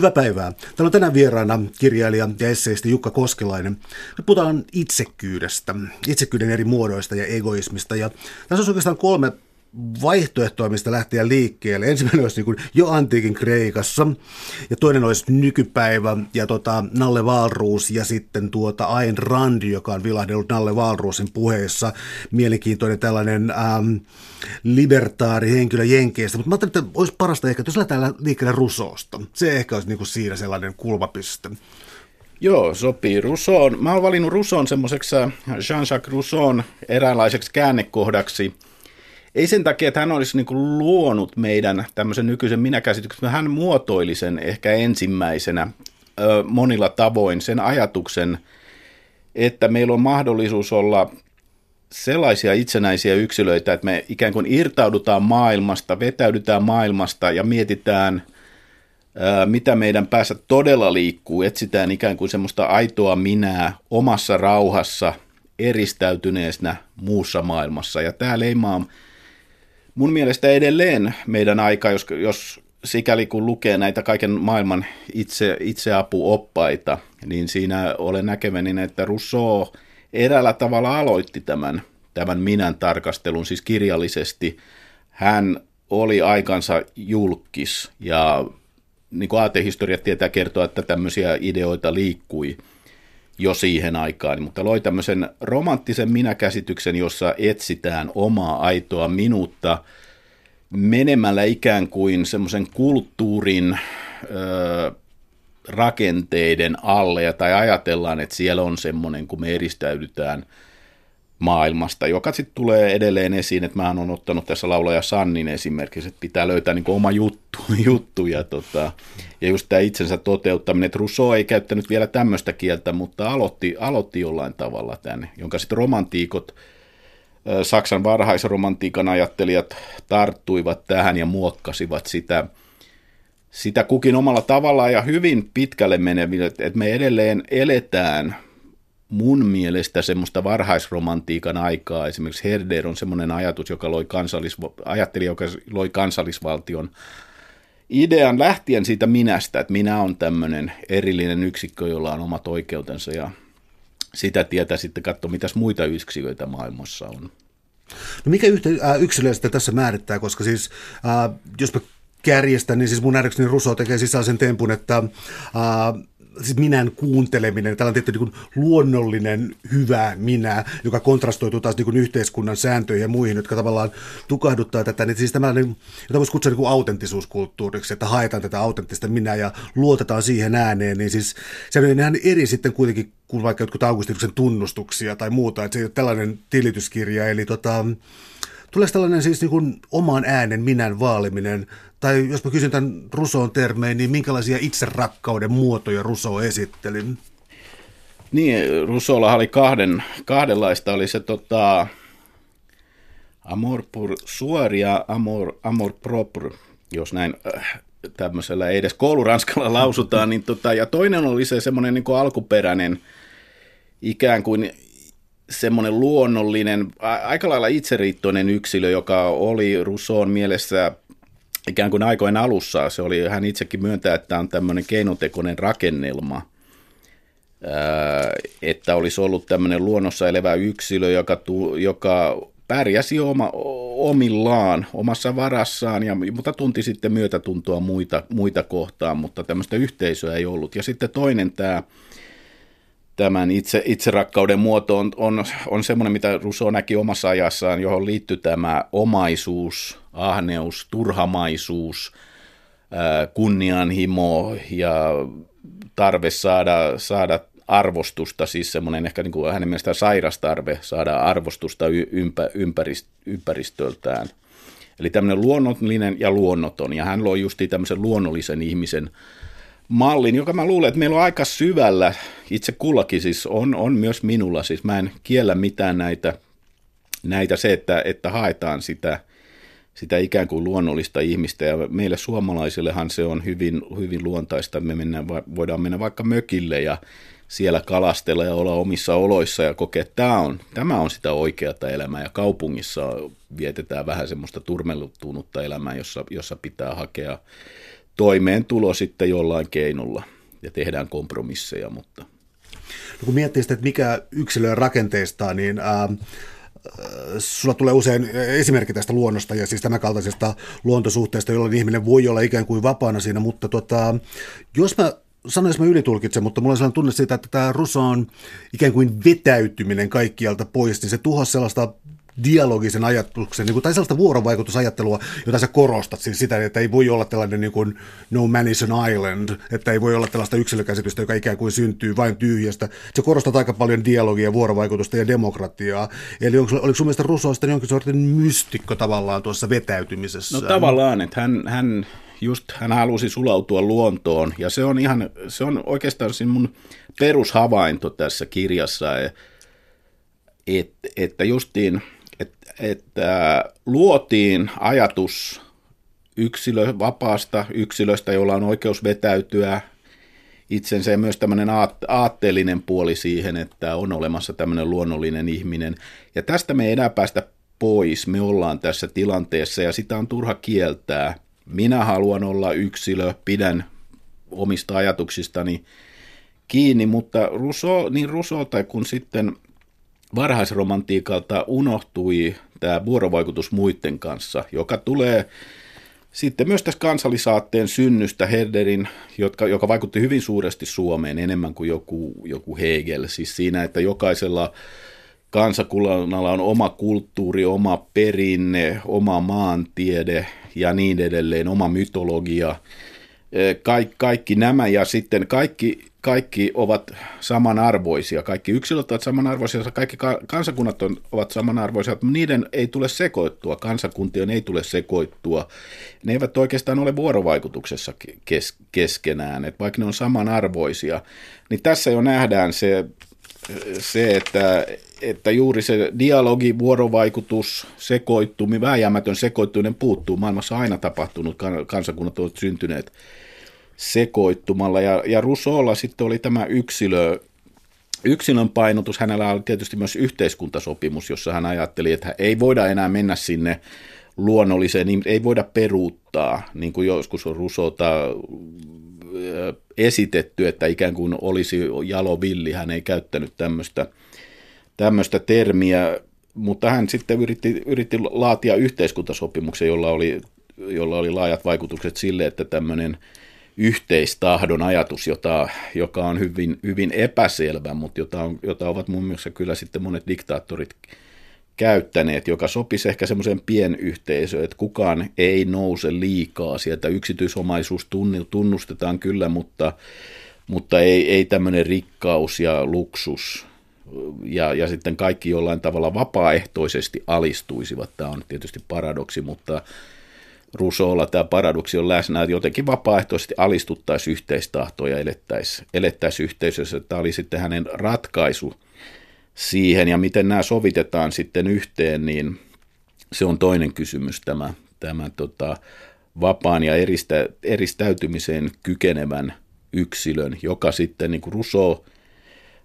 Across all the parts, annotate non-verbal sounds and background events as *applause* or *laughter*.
Hyvää päivää. Täällä on tänään vieraana kirjailija ja esseisti Jukka Koskelainen. Me puhutaan itsekyydestä, itsekyyden eri muodoista ja egoismista. Ja tässä on oikeastaan kolme vaihtoehtoa, mistä lähteä liikkeelle. Ensimmäinen olisi niin jo antiikin Kreikassa, ja toinen olisi nykypäivä, ja tota, Nalle Valruus, ja sitten tuota Ayn Rand, joka on vilahdellut Nalle Valruusin puheessa. Mielenkiintoinen tällainen ähm, libertaari henkilö Jenkeistä, mutta mä ajattelin, että olisi parasta ehkä, että jos lähdetään liikkeelle Rusoosta. Se ehkä olisi niin kuin siinä sellainen kulmapiste. Joo, sopii. Rousseau, mä oon valinnut Rousseau semmoiseksi äh, Jean-Jacques Rousseau eräänlaiseksi käännekohdaksi – ei sen takia, että hän olisi niin kuin luonut meidän tämmöisen nykyisen minäkäsityksen, hän muotoili sen ehkä ensimmäisenä monilla tavoin sen ajatuksen, että meillä on mahdollisuus olla sellaisia itsenäisiä yksilöitä, että me ikään kuin irtaudutaan maailmasta, vetäydytään maailmasta ja mietitään, mitä meidän päässä todella liikkuu, etsitään ikään kuin semmoista aitoa minää omassa rauhassa, eristäytyneessä muussa maailmassa. Ja tämä leimaa mun mielestä edelleen meidän aika, jos, jos sikäli kun lukee näitä kaiken maailman itse, itseapuoppaita, niin siinä olen näkeväni, että Rousseau eräällä tavalla aloitti tämän, tämän minän tarkastelun, siis kirjallisesti. Hän oli aikansa julkis ja niin kuin aatehistoriat tietää kertoa, että tämmöisiä ideoita liikkui jo siihen aikaan, mutta loi tämmöisen romanttisen minäkäsityksen, jossa etsitään omaa aitoa minuutta menemällä ikään kuin semmoisen kulttuurin ö, rakenteiden alle, tai ajatellaan, että siellä on semmoinen, kun me eristäydytään maailmasta, joka sitten tulee edelleen esiin, että mä oon ottanut tässä laulaja Sannin esimerkiksi, että pitää löytää niin oma juttu, *laughs* juttu ja, tota, ja just tämä itsensä toteuttaminen, että Rousseau ei käyttänyt vielä tämmöistä kieltä, mutta aloitti, aloitti jollain tavalla tänne, jonka sitten romantiikot, Saksan varhaisromantiikan ajattelijat tarttuivat tähän ja muokkasivat sitä, sitä kukin omalla tavallaan ja hyvin pitkälle meneville, että me edelleen eletään mun mielestä semmoista varhaisromantiikan aikaa. Esimerkiksi Herder on semmoinen ajatus, joka loi kansallis- ajatteli, joka loi kansallisvaltion idean lähtien siitä minästä, että minä on tämmöinen erillinen yksikkö, jolla on omat oikeutensa ja sitä tietä sitten katsoa, mitäs muita yksilöitä maailmassa on. No mikä äh, yksilöä tässä määrittää, koska siis äh, jos mä kärjestän, niin siis mun nähdäkseni Russo tekee siis sen tempun, että äh, siis minän kuunteleminen, tällainen tietty niin luonnollinen hyvä minä, joka kontrastoituu taas niin yhteiskunnan sääntöihin ja muihin, jotka tavallaan tukahduttaa tätä, niin siis tämä, niin, jota voisi kutsua niin autenttisuuskulttuuriksi, että haetaan tätä autenttista minää ja luotetaan siihen ääneen, niin siis se on ihan eri sitten kuitenkin kuin vaikka jotkut Augustinuksen tunnustuksia tai muuta, että se ei ole tällainen tilityskirja, eli tota, Tulee tällainen siis niin kuin oman äänen minän vaaliminen, tai jos mä kysyn tämän Rusoon termein, niin minkälaisia itserakkauden muotoja Ruso esitteli? Niin, Rusolla oli kahden, kahdenlaista, oli se tota, amor pour soi ja amor, amor propre, jos näin äh, tämmöisellä ei edes kouluranskalla *laughs* lausutaan, niin tota, ja toinen oli se semmoinen niin alkuperäinen ikään kuin semmoinen luonnollinen, aika lailla itseriittoinen yksilö, joka oli Rousseau'n mielessä ikään kuin aikojen alussa. Se oli, hän itsekin myöntää, että on tämmöinen keinotekoinen rakennelma, että olisi ollut tämmöinen luonnossa elävä yksilö, joka, joka pärjäsi oma, omillaan, omassa varassaan, ja, mutta tunti sitten myötätuntoa muita, muita kohtaan, mutta tämmöistä yhteisöä ei ollut. Ja sitten toinen tämä tämän itse, itserakkauden muoto on, on, on semmoinen, mitä Rousseau näki omassa ajassaan, johon liittyy tämä omaisuus, ahneus, turhamaisuus, kunnianhimo ja tarve saada, saada arvostusta, siis semmoinen ehkä niin kuin hänen mielestään sairas tarve saada arvostusta ympä, ympärist, ympäristöltään. Eli tämmöinen luonnollinen ja luonnoton, ja hän loi justi tämmöisen luonnollisen ihmisen mallin, joka mä luulen, että meillä on aika syvällä, itse kullakin siis on, on myös minulla, siis mä en kiellä mitään näitä, näitä se, että, että haetaan sitä, sitä ikään kuin luonnollista ihmistä, ja meille suomalaisillehan se on hyvin, hyvin luontaista, me mennään, voidaan mennä vaikka mökille ja siellä kalastella ja olla omissa oloissa ja kokea, että tämä on, tämä on sitä oikeata elämää, ja kaupungissa vietetään vähän semmoista turmeluttunutta elämää, jossa, jossa pitää hakea toimeentulo sitten jollain keinolla ja tehdään kompromisseja, mutta... No kun miettii sitä, että mikä yksilöön rakenteista, niin ää, sulla tulee usein esimerkki tästä luonnosta ja siis tämän kaltaisesta luontosuhteesta, jolloin ihminen voi olla ikään kuin vapaana siinä, mutta tota, jos mä sanoin, jos mä ylitulkitsen, mutta mulla on sellainen tunne siitä, että tämä Russo on ikään kuin vetäytyminen kaikkialta pois, niin se tuhosi sellaista dialogisen ajatuksen, niin kuin, tai sellaista vuorovaikutusajattelua, jota sä korostat, siis sitä, että ei voi olla tällainen niin kuin no man is an island, että ei voi olla tällaista yksilökäsitystä, joka ikään kuin syntyy vain tyhjästä. Se korostat aika paljon dialogia, vuorovaikutusta ja demokratiaa. Eli onko, oliko sun mielestä Rousseau sitten jonkin sortin mystikko tavallaan tuossa vetäytymisessä? No tavallaan, että hän, hän just hän halusi sulautua luontoon, ja se on ihan, se on oikeastaan siinä mun perushavainto tässä kirjassa, että, että justiin että, että luotiin ajatus yksilö, vapaasta yksilöstä, jolla on oikeus vetäytyä itsensä ja myös tämmöinen aatteellinen puoli siihen, että on olemassa tämmöinen luonnollinen ihminen. Ja tästä me ei enää päästä pois, me ollaan tässä tilanteessa ja sitä on turha kieltää. Minä haluan olla yksilö, pidän omista ajatuksistani kiinni, mutta Rousseau, niin tai kun sitten varhaisromantiikalta unohtui tämä vuorovaikutus muiden kanssa, joka tulee sitten myös tässä kansallisaatteen synnystä Herderin, jotka, joka vaikutti hyvin suuresti Suomeen enemmän kuin joku, joku Hegel. Siis siinä, että jokaisella kansakunnalla on oma kulttuuri, oma perinne, oma maantiede ja niin edelleen, oma mytologia. Kaik, kaikki nämä ja sitten kaikki kaikki ovat samanarvoisia, kaikki yksilöt ovat samanarvoisia, kaikki kansakunnat ovat samanarvoisia, mutta niiden ei tule sekoittua, kansakuntien ei tule sekoittua. Ne eivät oikeastaan ole vuorovaikutuksessa kes- keskenään, että vaikka ne on samanarvoisia, niin tässä jo nähdään se, se että, että juuri se dialogi, vuorovaikutus, sekoittuminen, vääjäämätön sekoittuminen puuttuu. Maailmassa aina tapahtunut, kansakunnat ovat syntyneet sekoittumalla. Ja, ja Rousseaulla sitten oli tämä yksilö, yksilön painotus. Hänellä oli tietysti myös yhteiskuntasopimus, jossa hän ajatteli, että ei voida enää mennä sinne luonnolliseen, niin ei voida peruuttaa, niin kuin joskus on Rousseauta esitetty, että ikään kuin olisi jalo villi, hän ei käyttänyt tämmöistä, tämmöistä termiä, mutta hän sitten yritti, yritti laatia yhteiskuntasopimuksen, jolla oli, jolla oli laajat vaikutukset sille, että tämmöinen yhteistahdon ajatus, jota, joka on hyvin, hyvin epäselvä, mutta jota, on, jota ovat muun muassa kyllä sitten monet diktaattorit käyttäneet, joka sopisi ehkä semmoiseen pienyhteisöön, että kukaan ei nouse liikaa sieltä. Yksityisomaisuus tunnustetaan kyllä, mutta, mutta ei, ei tämmöinen rikkaus ja luksus. Ja, ja sitten kaikki jollain tavalla vapaaehtoisesti alistuisivat. Tämä on tietysti paradoksi, mutta Rusolla tämä paradoksi on läsnä, että jotenkin vapaaehtoisesti alistuttaisiin yhteistahtoja ja elettäisiin, elettäisi yhteisössä. Tämä oli sitten hänen ratkaisu siihen, ja miten nämä sovitetaan sitten yhteen, niin se on toinen kysymys tämä, tämä tota, vapaan ja eristä, eristäytymiseen kykenevän yksilön, joka sitten niin kuin Rousseau,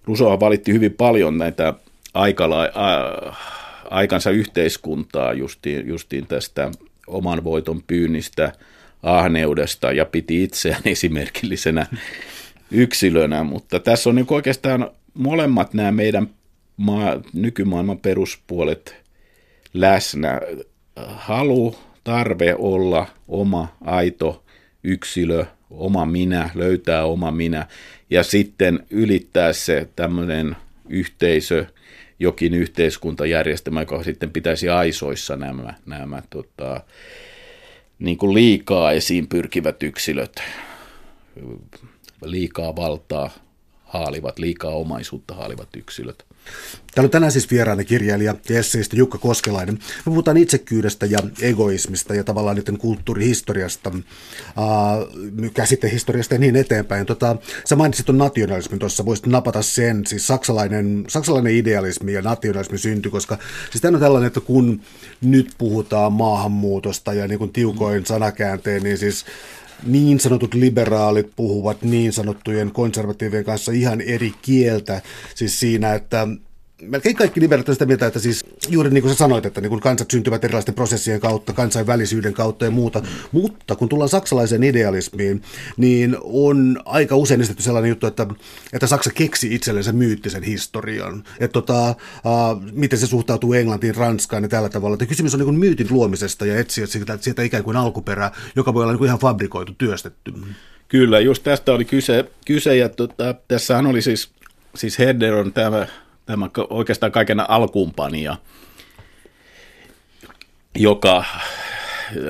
Rousseau valitti hyvin paljon näitä aikala, a, aikansa yhteiskuntaa justiin, justiin tästä oman voiton pyynnistä, ahneudesta ja piti itseään *laughs* esimerkillisenä yksilönä, mutta tässä on niin oikeastaan molemmat nämä meidän maa, nykymaailman peruspuolet läsnä. Halu, tarve olla oma aito yksilö, oma minä, löytää oma minä ja sitten ylittää se tämmöinen yhteisö, jokin yhteiskuntajärjestelmä, joka sitten pitäisi aisoissa nämä, nämä tota, niin kuin liikaa esiin pyrkivät yksilöt, liikaa valtaa haalivat, liikaa omaisuutta haalivat yksilöt. Täällä on tänään siis vieraana kirjailija ja esseisti Jukka Koskelainen. Me puhutaan itsekyydestä ja egoismista ja tavallaan niiden kulttuurihistoriasta, käsitehistoriasta ja niin eteenpäin. Tota, sä mainitsit tuon nationalismin tuossa, voisit napata sen, siis saksalainen, saksalainen idealismi ja nationalismi syntyi, koska siis tämä on tällainen, että kun nyt puhutaan maahanmuutosta ja niin kuin tiukoin sanakäänteen, niin siis niin sanotut liberaalit puhuvat niin sanottujen konservatiivien kanssa ihan eri kieltä. Siis siinä, että melkein kaikki liberaalit sitä mieltä, että siis juuri niin kuin sä sanoit, että niin kuin kansat syntyvät erilaisten prosessien kautta, kansainvälisyyden kautta ja muuta, mm. mutta kun tullaan saksalaiseen idealismiin, niin on aika usein esitetty sellainen juttu, että, että Saksa keksi itsellensä myyttisen historian, että tota, äh, miten se suhtautuu Englantiin, Ranskaan ja tällä tavalla, että kysymys on niin kuin myytin luomisesta ja etsiä sieltä, sieltä ikään kuin alkuperää, joka voi olla niin kuin ihan fabrikoitu, työstetty. Kyllä, just tästä oli kyse, kyse ja tota, tässähän oli siis, siis Herder on tämä tämä oikeastaan kaiken alkuunpanija, joka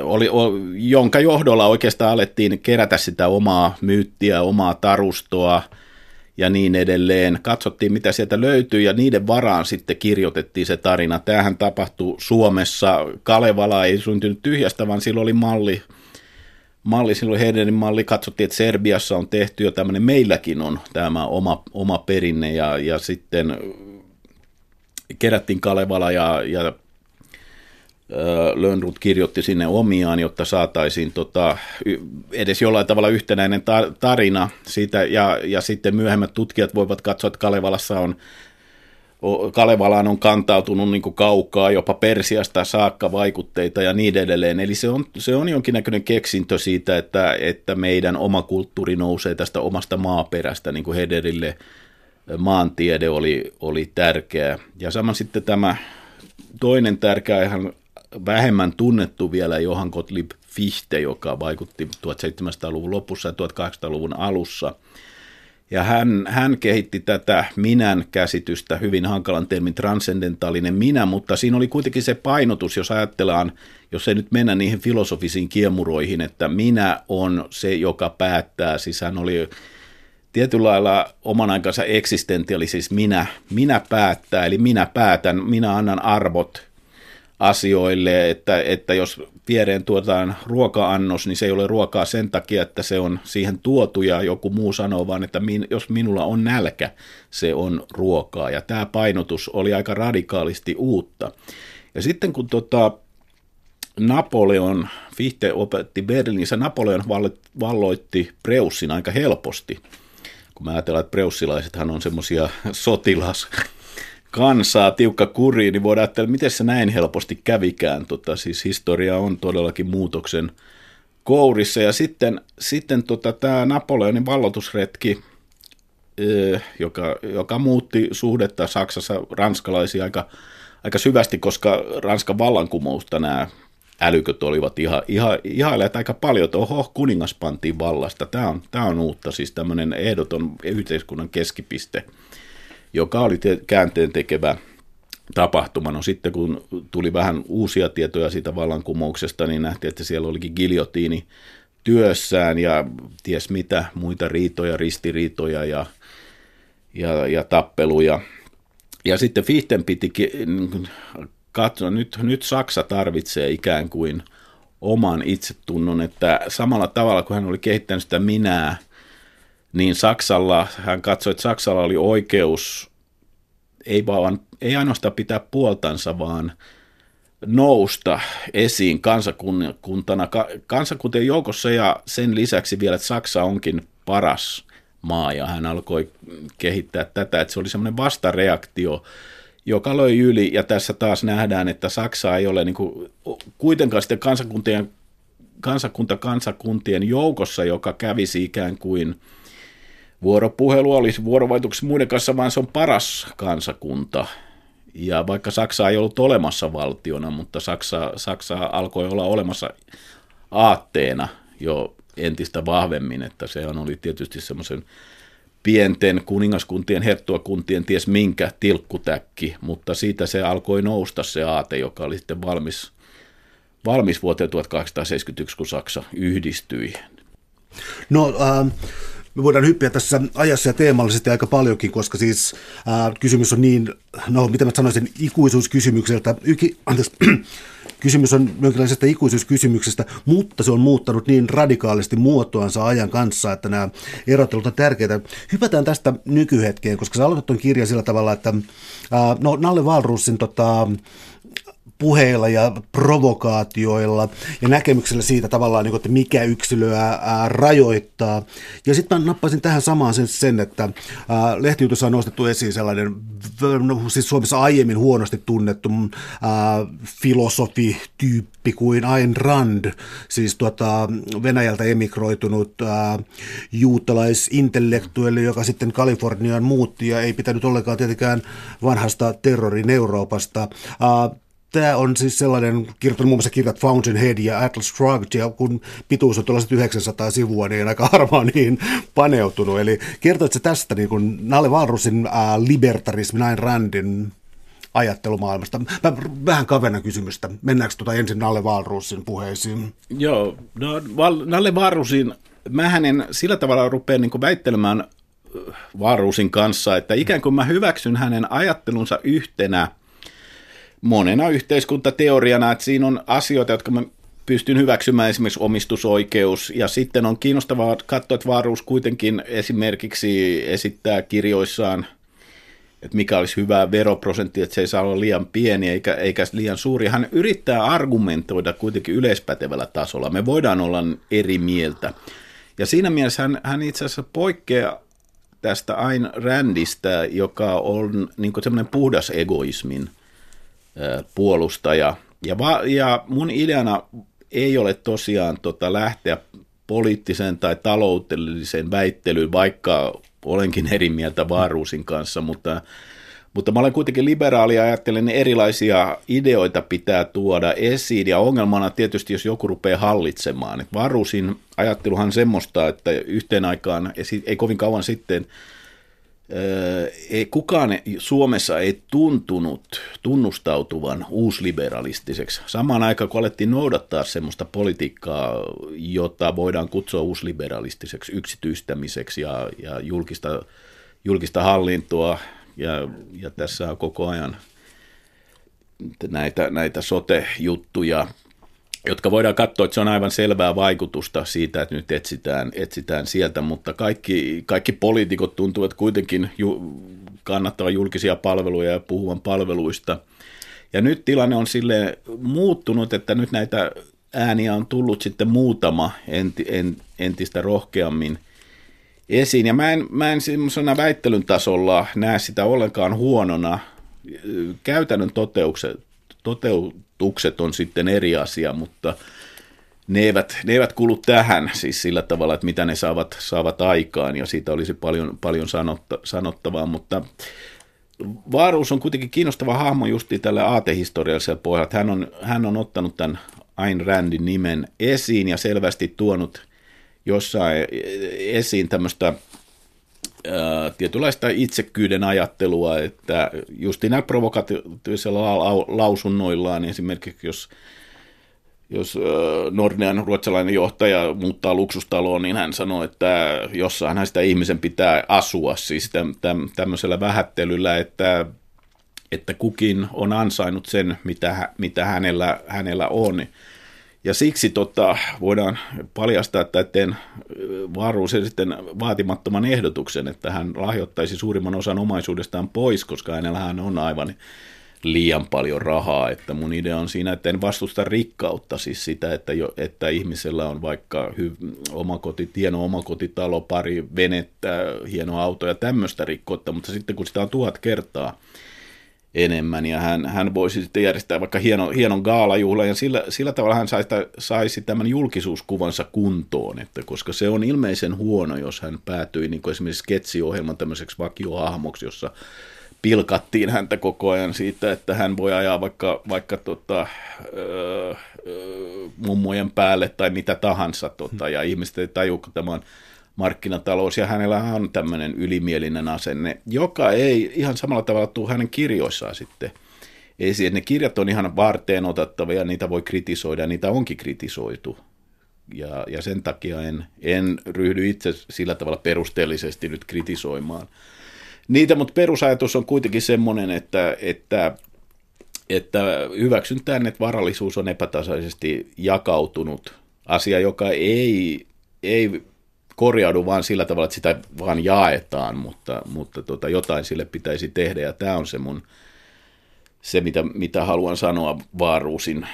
oli, jonka johdolla oikeastaan alettiin kerätä sitä omaa myyttiä, omaa tarustoa ja niin edelleen. Katsottiin, mitä sieltä löytyy ja niiden varaan sitten kirjoitettiin se tarina. Tämähän tapahtui Suomessa. Kalevala ei syntynyt tyhjästä, vaan sillä oli malli, malli, silloin Hedenin malli, katsottiin, että Serbiassa on tehty jo tämmöinen, meilläkin on tämä oma, oma perinne ja, ja sitten kerättiin Kalevala ja, ja Lönnrut kirjoitti sinne omiaan, jotta saataisiin tota, edes jollain tavalla yhtenäinen tarina siitä, ja, ja sitten myöhemmät tutkijat voivat katsoa, että Kalevalassa on Kalevalaan on kantautunut niin kuin kaukaa, jopa Persiasta saakka vaikutteita ja niin edelleen. Eli se on, se on jonkinnäköinen keksintö siitä, että, että meidän oma kulttuuri nousee tästä omasta maaperästä, niin kuin Hederille maantiede oli, oli tärkeä. Ja sama sitten tämä toinen tärkeä, ihan vähemmän tunnettu vielä Johann Gottlieb Fichte, joka vaikutti 1700-luvun lopussa ja 1800-luvun alussa – ja hän, hän kehitti tätä minän käsitystä, hyvin hankalan termin transcendentaalinen minä, mutta siinä oli kuitenkin se painotus, jos ajatellaan, jos ei nyt mennä niihin filosofisiin kiemuroihin, että minä on se, joka päättää. Siis hän oli tietyllä lailla oman aikansa eksistentiaali, siis minä, minä päättää, eli minä päätän, minä annan arvot asioille, että, että jos viereen tuotaan ruoka-annos, niin se ei ole ruokaa sen takia, että se on siihen tuotu ja joku muu sanoo vaan, että min, jos minulla on nälkä, se on ruokaa. Ja tämä painotus oli aika radikaalisti uutta. Ja sitten kun tota, Napoleon, Fichte opetti Berliinissä, Napoleon valloitti Preussin aika helposti. Kun mä ajatellaan, että preussilaisethan on semmoisia sotilas kansaa tiukka kuri, niin voidaan ajatella, miten se näin helposti kävikään. Tota, siis historia on todellakin muutoksen kourissa. Ja sitten, sitten tota, tämä Napoleonin vallotusretki, joka, joka muutti suhdetta Saksassa ranskalaisia aika, aika syvästi, koska Ranskan vallankumousta nämä älyköt olivat ihan, ihan, ihaileet aika paljon, että oho, kuningas pantiin vallasta. Tämä on, tämä on uutta, siis tämmöinen ehdoton yhteiskunnan keskipiste – joka oli te- käänteen tekevä tapahtuma. No sitten kun tuli vähän uusia tietoja siitä vallankumouksesta, niin nähtiin, että siellä olikin giljotiini työssään ja ties mitä muita riitoja, ristiriitoja ja, ja, ja tappeluja. Ja sitten Fichten piti katsoa, nyt, nyt Saksa tarvitsee ikään kuin oman itsetunnon, että samalla tavalla kuin hän oli kehittänyt sitä minää – niin Saksalla, hän katsoi, että Saksalla oli oikeus ei, vaan, ei ainoastaan pitää puoltansa, vaan nousta esiin kansakuntana, kansakuntien joukossa ja sen lisäksi vielä, että Saksa onkin paras maa ja hän alkoi kehittää tätä, että se oli semmoinen vastareaktio, joka löi yli ja tässä taas nähdään, että Saksa ei ole niin kuin, kuitenkaan sitten kansakuntien, kansakunta kansakuntien joukossa, joka kävisi ikään kuin – vuoropuhelu olisi vuorovaikutuksessa muiden kanssa, vaan se on paras kansakunta. Ja vaikka Saksa ei ollut olemassa valtiona, mutta Saksa, Saksa alkoi olla olemassa aatteena jo entistä vahvemmin, että se oli tietysti semmoisen pienten kuningaskuntien, herttuakuntien, ties minkä tilkkutäkki, mutta siitä se alkoi nousta se aate, joka oli sitten valmis, valmis vuoteen 1871, kun Saksa yhdistyi. No, äh, me voidaan hyppiä tässä ajassa ja teemallisesti aika paljonkin, koska siis ää, kysymys on niin, no mitä mä sanoisin, ikuisuuskysymykseltä, yki, anteeksi, kysymys on jonkinlaisesta ikuisuuskysymyksestä, mutta se on muuttanut niin radikaalisti muotoansa ajan kanssa, että nämä erottelut on tärkeitä. Hypätään tästä nykyhetkeen, koska sä aloitat ton kirja sillä tavalla, että no Nalle Valrussin tota, puheilla ja provokaatioilla ja näkemyksellä siitä tavallaan, niin että mikä yksilöä rajoittaa. Ja sitten mä nappasin tähän samaan sen, sen että lehtijutussa on nostettu esiin sellainen, no, siis Suomessa aiemmin huonosti tunnettu filosofi-tyyppi kuin Ayn Rand, siis tuota, Venäjältä emigroitunut juutalaisintellektuelli, joka sitten Kaliforniaan muutti ja ei pitänyt ollenkaan tietenkään vanhasta terrorin Euroopasta. Tämä on siis sellainen, kirjoittanut muun muassa kirjat Fountainhead ja Atlas Shrugged, ja kun pituus on tuollaiset 900 sivua, niin aika harva on niin paneutunut. Eli kertoitko tästä niin kuin Nalle Valrusin äh, libertarismin, Ayn Randin ajattelumaailmasta. Mä vähän kavennan kysymystä. Mennäänkö tuota ensin Nalle Valrusin puheisiin? Joo, no, Val- Nalle Valrusin, mä hänen sillä tavalla rupean niin väittelemään Valrusin kanssa, että ikään kuin mä hyväksyn hänen ajattelunsa yhtenä – monena yhteiskuntateoriana, että siinä on asioita, jotka mä pystyn hyväksymään, esimerkiksi omistusoikeus, ja sitten on kiinnostavaa katsoa, että Vaaruus kuitenkin esimerkiksi esittää kirjoissaan, että mikä olisi hyvä veroprosentti, että se ei saa olla liian pieni eikä, eikä liian suuri. Hän yrittää argumentoida kuitenkin yleispätevällä tasolla. Me voidaan olla eri mieltä. Ja siinä mielessä hän, hän itse asiassa poikkeaa tästä Ayn Randista, joka on niin semmoinen puhdas egoismin – puolustaja. Ja, va, ja mun ideana ei ole tosiaan tota lähteä poliittisen tai taloudellisen väittelyyn, vaikka olenkin eri mieltä Vaaruusin kanssa, mutta, mutta mä olen kuitenkin liberaali ja ajattelen, että erilaisia ideoita pitää tuoda esiin, ja ongelmana tietysti, jos joku rupeaa hallitsemaan. Vaaruusin ajatteluhan semmoista, että yhteen aikaan, ei kovin kauan sitten, ei, kukaan Suomessa ei tuntunut tunnustautuvan uusliberalistiseksi. Samaan aikaan, kun alettiin noudattaa semmoista politiikkaa, jota voidaan kutsua uusliberalistiseksi yksityistämiseksi ja, ja julkista, julkista hallintoa, ja, ja tässä on koko ajan näitä, näitä sote-juttuja, jotka voidaan katsoa, että se on aivan selvää vaikutusta siitä, että nyt etsitään, etsitään sieltä, mutta kaikki, kaikki poliitikot tuntuvat kuitenkin ju, kannattavan julkisia palveluja ja puhuvan palveluista. Ja nyt tilanne on sille muuttunut, että nyt näitä ääniä on tullut sitten muutama enti, en, entistä rohkeammin esiin. Ja mä en, mä en semmoisena väittelyn tasolla näe sitä ollenkaan huonona. Käytännön toteukset, toteutukset on sitten eri asia, mutta ne eivät, ne eivät kuulu tähän siis sillä tavalla, että mitä ne saavat, saavat aikaan, ja siitä olisi paljon, paljon sanotta, sanottavaa, mutta Vaaruus on kuitenkin kiinnostava hahmo justi tällä aatehistoriallisella pohjalla. Hän on, hän on ottanut tämän Ayn Randin nimen esiin ja selvästi tuonut jossain esiin tämmöistä tietynlaista itsekyyden ajattelua, että justi näillä provokatiivisilla lausunnoillaan, esimerkiksi jos, jos Nordean ruotsalainen johtaja muuttaa luksustaloon, niin hän sanoo, että jossain sitä ihmisen pitää asua, siis täm, tämmöisellä vähättelyllä, että, että kukin on ansainnut sen, mitä, mitä hänellä, hänellä on. Ja siksi tota, voidaan paljastaa, että teen Vaaruus sitten vaatimattoman ehdotuksen, että hän lahjoittaisi suurimman osan omaisuudestaan pois, koska hänellähän on aivan liian paljon rahaa. Että mun idea on siinä, että en vastusta rikkautta, siis sitä, että, jo, että ihmisellä on vaikka hy- omakoti, hieno omakotitalo, pari venettä, hieno auto ja tämmöistä rikkoutta, mutta sitten kun sitä on tuhat kertaa, enemmän ja hän, hän voisi sitten järjestää vaikka hieno, hienon gaalajuhlan ja sillä, sillä tavalla hän saisi, saisi tämän julkisuuskuvansa kuntoon, että koska se on ilmeisen huono, jos hän päätyi niin kuin esimerkiksi sketsiohjelman tämmöiseksi vakiohahmoksi, jossa pilkattiin häntä koko ajan siitä, että hän voi ajaa vaikka, vaikka tota, öö, öö, mummojen päälle tai mitä tahansa, tota, ja ihmiset ei taju, kun tämä on markkinatalous, ja hänellä on tämmöinen ylimielinen asenne, joka ei ihan samalla tavalla tule hänen kirjoissaan sitten esiin. Ne kirjat on ihan varteen otettavia, niitä voi kritisoida, ja niitä onkin kritisoitu. Ja, ja sen takia en, en ryhdy itse sillä tavalla perusteellisesti nyt kritisoimaan niitä, mutta perusajatus on kuitenkin semmoinen, että, että, että hyväksyn tämän, että varallisuus on epätasaisesti jakautunut asia, joka ei, ei korjaudu vaan sillä tavalla, että sitä vaan jaetaan, mutta, mutta tota, jotain sille pitäisi tehdä ja tämä on se mun, se mitä, mitä haluan sanoa Vaaruusin.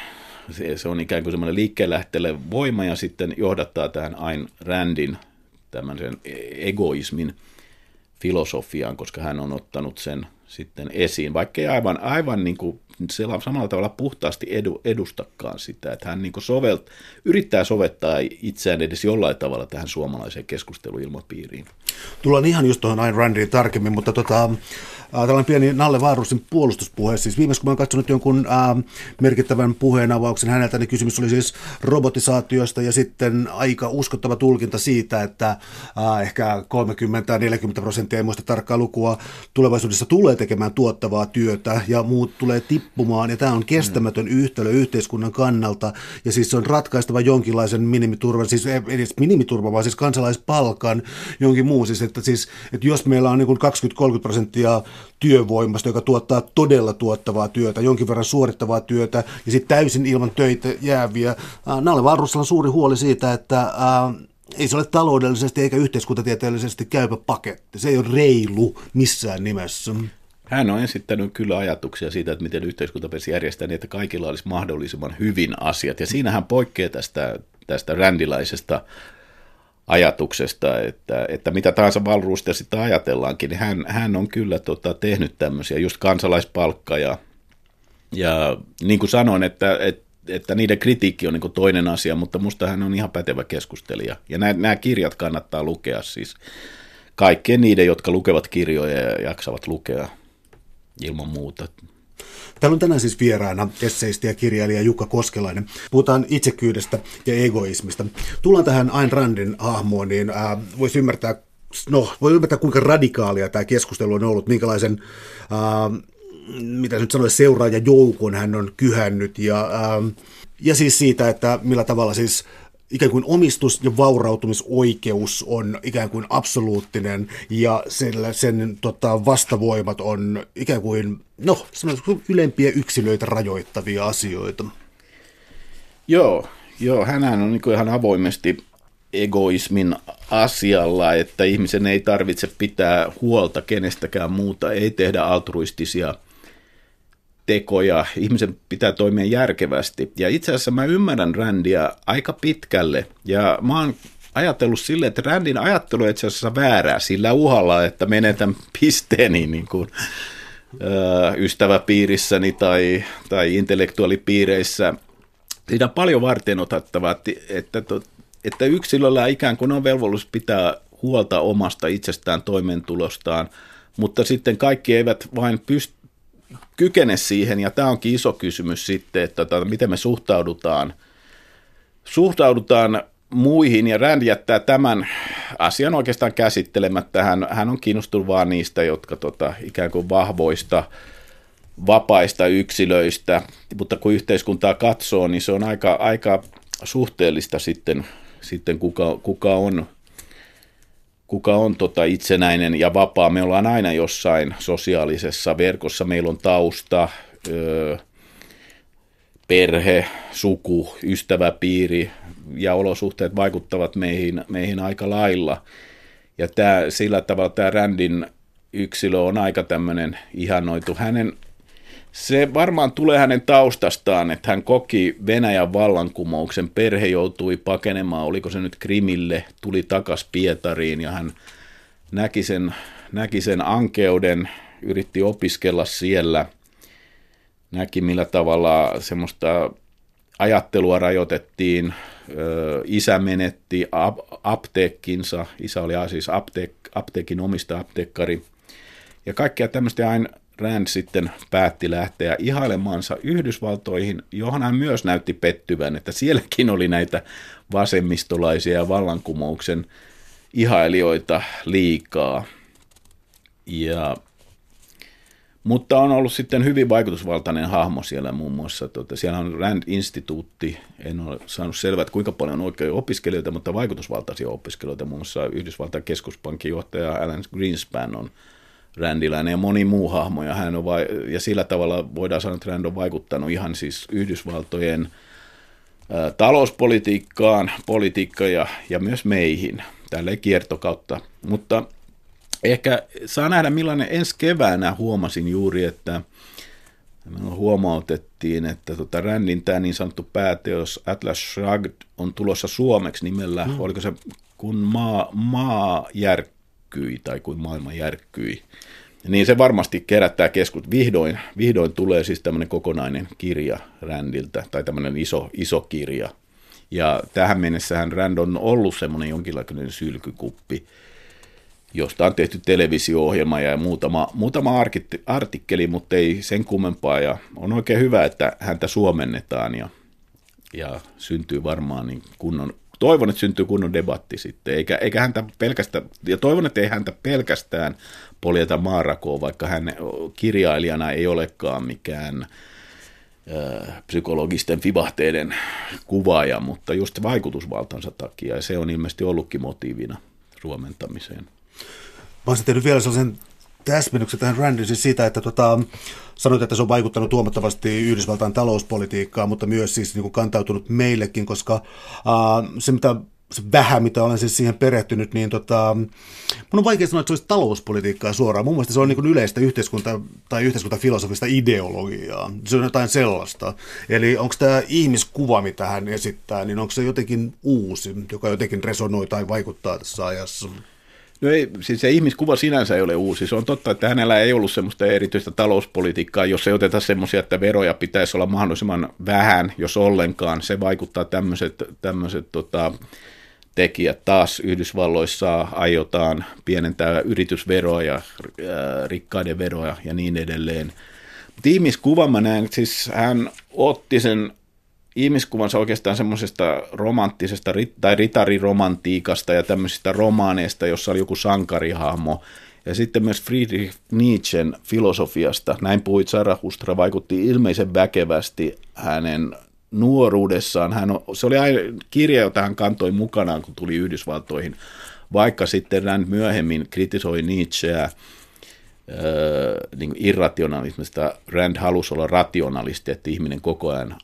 Se, se on ikään kuin semmoinen liikkeelle voima ja sitten johdattaa tähän Ayn Randin tämmöisen egoismin filosofiaan, koska hän on ottanut sen sitten esiin, vaikka ei aivan, aivan niin kuin samalla tavalla puhtaasti edu, edustakaan sitä, että hän niin kuin sovelt, yrittää sovettaa itseään edes jollain tavalla tähän suomalaiseen keskusteluilmapiiriin. Tullaan ihan just tuohon Ayn Randiin tarkemmin, mutta tota, tällainen pieni Nalle Vaarusin puolustuspuhe. Siis viimeis kun mä oon katsonut jonkun ää, merkittävän puheenavauksen häneltä, niin kysymys oli siis robotisaatiosta ja sitten aika uskottava tulkinta siitä, että ää, ehkä 30-40 prosenttia, ei muista tarkkaa lukua, tulevaisuudessa tulee tekemään tuottavaa työtä ja muut tulee tippumaan. Ja tämä on kestämätön mm. yhtälö yhteiskunnan kannalta ja siis se on ratkaistava jonkinlaisen minimiturvan, siis ei edes minimiturvan, vaan siis kansalaispalkan, jonkin muu. Siis, että, siis, että jos meillä on niin 20-30 prosenttia työvoimasta, joka tuottaa todella tuottavaa työtä, jonkin verran suorittavaa työtä ja sitten täysin ilman töitä jääviä. Nalle Varrussalla on suuri huoli siitä, että ää, ei se ole taloudellisesti eikä yhteiskuntatieteellisesti käypä paketti. Se ei ole reilu missään nimessä. Hän on esittänyt kyllä ajatuksia siitä, että miten yhteiskunta pitäisi järjestää niin, että kaikilla olisi mahdollisimman hyvin asiat. Ja siinä hän poikkeaa tästä, tästä rändilaisesta ajatuksesta, että, että mitä tahansa Valruusta sitten ajatellaankin, niin hän, hän on kyllä tota, tehnyt tämmöisiä, just kansalaispalkka ja, ja niin kuin sanoin, että, että, että niiden kritiikki on niin toinen asia, mutta musta hän on ihan pätevä keskustelija. Ja nämä, nämä kirjat kannattaa lukea siis kaikkien niiden, jotka lukevat kirjoja ja jaksavat lukea ilman muuta. Täällä on tänään siis vieraana esseisti ja kirjailija Jukka Koskelainen. Puhutaan itsekyydestä ja egoismista. Tullaan tähän Ayn Randin hahmoon, niin äh, voisi ymmärtää, no, voi ymmärtää kuinka radikaalia tämä keskustelu on ollut, minkälaisen äh, mitä nyt sanoisi, seuraajajoukon hän on kyhännyt ja, äh, ja siis siitä, että millä tavalla siis ikään kuin omistus- ja vaurautumisoikeus on ikään kuin absoluuttinen ja sen, sen tota, vastavoimat on ikään kuin, no, ylempiä yksilöitä rajoittavia asioita. Joo, joo hän on niin ihan avoimesti egoismin asialla, että ihmisen ei tarvitse pitää huolta kenestäkään muuta, ei tehdä altruistisia – tekoja, ihmisen pitää toimia järkevästi. Ja itse asiassa mä ymmärrän Randia aika pitkälle, ja mä oon ajatellut sille, että Randin ajattelu on itse asiassa väärää sillä uhalla, että menetän pisteeni niin kuin, ö, ystäväpiirissäni tai, tai intellektuaalipiireissä. Siinä on paljon varten otettavaa, että, että, että yksilöllä ikään kuin on velvollisuus pitää huolta omasta itsestään toimeentulostaan, mutta sitten kaikki eivät vain pysty kykene siihen, ja tämä onkin iso kysymys sitten, että tota, miten me suhtaudutaan, suhtaudutaan muihin, ja Rand jättää tämän asian oikeastaan käsittelemättä. Hän, hän on kiinnostunut vaan niistä, jotka tota, ikään kuin vahvoista, vapaista yksilöistä, mutta kun yhteiskuntaa katsoo, niin se on aika, aika suhteellista sitten, sitten kuka, kuka on kuka on tota itsenäinen ja vapaa. Me ollaan aina jossain sosiaalisessa verkossa. Meillä on tausta, öö, perhe, suku, ystäväpiiri ja olosuhteet vaikuttavat meihin, meihin aika lailla. Ja tää, sillä tavalla tämä Randin yksilö on aika tämmöinen ihanoitu. Hänen se varmaan tulee hänen taustastaan, että hän koki Venäjän vallankumouksen, perhe joutui pakenemaan, oliko se nyt Krimille, tuli takas Pietariin ja hän näki sen, näki sen ankeuden, yritti opiskella siellä, näki millä tavalla semmoista ajattelua rajoitettiin, isä menetti apteekkinsa, isä oli siis apteek, apteekin omista apteekkari, ja kaikkea tämmöistä aina Rand sitten päätti lähteä ihailemansa Yhdysvaltoihin, johon hän myös näytti pettyvän, että sielläkin oli näitä vasemmistolaisia ja vallankumouksen ihailijoita liikaa. Ja, mutta on ollut sitten hyvin vaikutusvaltainen hahmo siellä muun muassa. Tuota, siellä on Rand-instituutti, en ole saanut selvää, että kuinka paljon on oikein opiskelijoita, mutta vaikutusvaltaisia opiskelijoita. Muun muassa Yhdysvaltain keskuspankin johtaja Alan Greenspan on Randilainen ja moni muu hahmo, ja, hän on vai, ja sillä tavalla voidaan sanoa, että Rand on vaikuttanut ihan siis Yhdysvaltojen ä, talouspolitiikkaan, politiikkaan ja, ja myös meihin, tälle kiertokautta. Mutta ehkä saa nähdä, millainen ensi keväänä huomasin juuri, että huomautettiin, että tota Rändin tämä niin sanottu pääteos Atlas Shrugged on tulossa suomeksi nimellä, mm. oliko se kun maa, maa järkkyi tai kun maailma järkkyi. Niin se varmasti kerättää keskut. Vihdoin, vihdoin tulee siis tämmöinen kokonainen kirja Rändiltä, tai tämmöinen iso, iso kirja. Ja tähän mennessähän Rand on ollut semmoinen jonkinlainen sylkykuppi, josta on tehty televisio-ohjelma ja muutama, muutama artikkeli, mutta ei sen kummempaa. Ja on oikein hyvä, että häntä suomennetaan ja, ja syntyy varmaan niin kunnon, toivon, että syntyy kunnon debatti sitten, eikä, eikä häntä pelkästään, ja toivon, että ei häntä pelkästään poljeta maarakoon, vaikka hän kirjailijana ei olekaan mikään psykologisten fibahteiden kuvaaja, mutta just vaikutusvaltansa takia, ja se on ilmeisesti ollutkin motiivina suomentamiseen. Mä olisin tehnyt vielä sellaisen täsmennyksen tähän Randin siis siitä, että tota, sanoit, että se on vaikuttanut huomattavasti Yhdysvaltain talouspolitiikkaan, mutta myös siis niin kuin kantautunut meillekin, koska uh, se mitä se vähän, mitä olen siis siihen perehtynyt, niin tota, mun on vaikea sanoa, että se olisi talouspolitiikkaa suoraan. Mun mielestä se on niin yleistä yhteiskunta- tai yhteiskuntafilosofista ideologiaa. Se on jotain sellaista. Eli onko tämä ihmiskuva, mitä hän esittää, niin onko se jotenkin uusi, joka jotenkin resonoi tai vaikuttaa tässä ajassa? No ei, siis se ihmiskuva sinänsä ei ole uusi. Se on totta, että hänellä ei ollut semmoista erityistä talouspolitiikkaa, jos ei oteta semmoisia, että veroja pitäisi olla mahdollisimman vähän, jos ollenkaan. Se vaikuttaa tämmöiset, tämmöiset tota, tekijät. Taas Yhdysvalloissa aiotaan pienentää yritysveroja, rikkaiden veroja ja niin edelleen. Mutta ihmiskuvan mä näen, siis hän otti sen ihmiskuvansa oikeastaan semmoisesta romanttisesta tai ritariromantiikasta ja tämmöisistä romaaneista, jossa oli joku sankarihahmo. Ja sitten myös Friedrich Nietzschen filosofiasta. Näin puhuit Sarahustra, vaikutti ilmeisen väkevästi hänen nuoruudessaan. Hän se oli kirja, jota hän kantoi mukanaan, kun tuli Yhdysvaltoihin, vaikka sitten hän myöhemmin kritisoi Nietzscheä niin irrationalismista. Rand halusi olla rationalisti, että ihminen koko ajan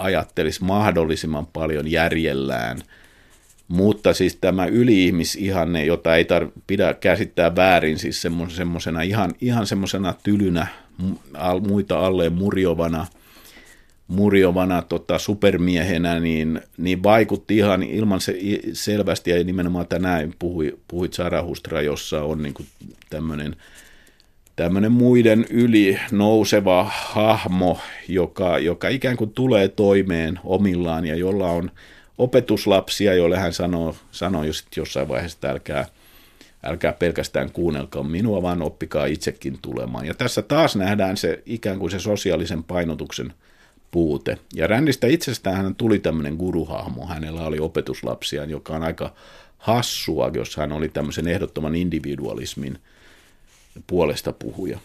ajattelisi mahdollisimman paljon järjellään. Mutta siis tämä yliihmisihanne, jota ei tar- pidä käsittää väärin, siis semmoisena ihan, ihan semmoisena tylynä, muita alleen murjovana, murjovana tota, supermiehenä, niin, niin vaikutti ihan ilman se, selvästi, ja nimenomaan tänään puhui, puhuit Sarahustra, jossa on niin tämmöinen tämmöinen muiden yli nouseva hahmo, joka, joka ikään kuin tulee toimeen omillaan ja jolla on opetuslapsia, joille hän sanoo, sanoo jo sitten jossain vaiheessa, että älkää, älkää pelkästään kuunnelkaa minua, vaan oppikaa itsekin tulemaan. Ja tässä taas nähdään se ikään kuin se sosiaalisen painotuksen puute. Ja Rändistä itsestään hän tuli tämmöinen guruhahmo, hänellä oli opetuslapsia, joka on aika hassua, jos hän oli tämmöisen ehdottoman individualismin – puolesta puhuja.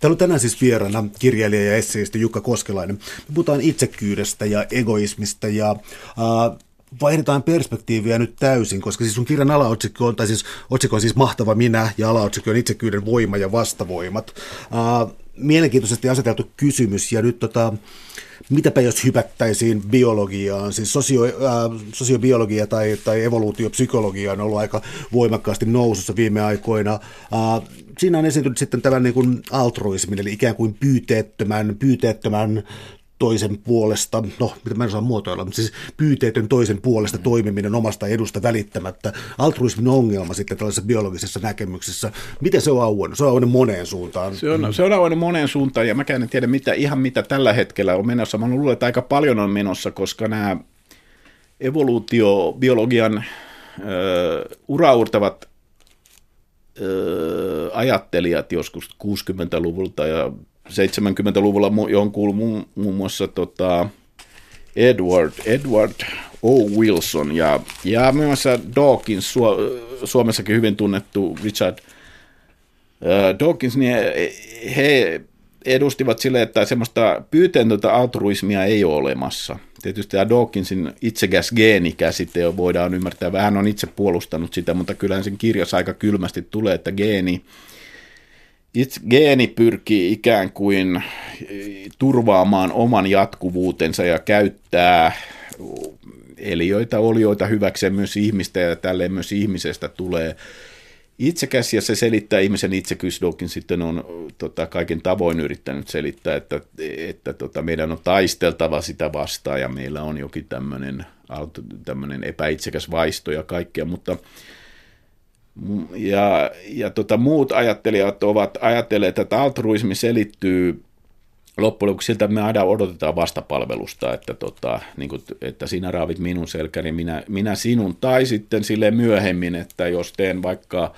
Täällä on tänään siis vieraana kirjailija ja esseisti Jukka Koskelainen. Me puhutaan itsekyydestä ja egoismista ja äh, vaihdetaan perspektiiviä nyt täysin, koska siis sun kirjan alaotsikko on, tai siis otsikko on siis Mahtava minä ja alaotsikko on itsekyyden voima ja vastavoimat. Äh, mielenkiintoisesti aseteltu kysymys ja nyt tota, mitäpä jos hypättäisiin biologiaan, siis sosio, äh, sosiobiologia tai, tai evoluutiopsykologia on ollut aika voimakkaasti nousussa viime aikoina. Äh, siinä on esiintynyt sitten tämä niin altruismin, eli ikään kuin pyyteettömän, pyyteettömän toisen puolesta, no mitä mä en osaa muotoilla, mutta siis pyyteetön toisen puolesta toimiminen omasta edusta välittämättä. Altruismin ongelma sitten tällaisessa biologisessa näkemyksessä, miten se on auennut? Se on auennut moneen suuntaan. Se on, se on auennut moneen suuntaan ja mä en tiedä mitä, ihan mitä tällä hetkellä on menossa. Mä luulen, että aika paljon on menossa, koska nämä evoluutiobiologian äh, uraurtavat ajattelijat joskus 60-luvulta ja 70-luvulla, johon kuuluu muun, muun muassa tota Edward, Edward O. Wilson ja, ja myös Dawkins, Su, Suomessakin hyvin tunnettu Richard uh, Dawkins, niin he, edustivat sille, että semmoista pyyteetöntä altruismia ei ole olemassa. Tietysti tämä Dawkinsin itsekäs geenikäsite voidaan ymmärtää, vähän on itse puolustanut sitä, mutta kyllähän sen kirjassa aika kylmästi tulee, että geeni, itse geeni pyrkii ikään kuin turvaamaan oman jatkuvuutensa ja käyttää eliöitä, olioita hyväkseen myös ihmistä ja tälleen myös ihmisestä tulee itsekäs ja se selittää ihmisen itsekyys. Sitten on tota, kaiken tavoin yrittänyt selittää, että, että tota, meidän on taisteltava sitä vastaan ja meillä on jokin tämmöinen epäitsekäs vaisto ja kaikkea, mutta ja, ja tota, muut ajattelijat ovat ajatelleet, että altruismi selittyy loppujen lopuksi siltä, että me aina odotetaan vastapalvelusta, että, tota, niin kuin, että sinä raavit minun selkäni, minä, minä sinun, tai sitten sille myöhemmin, että jos teen vaikka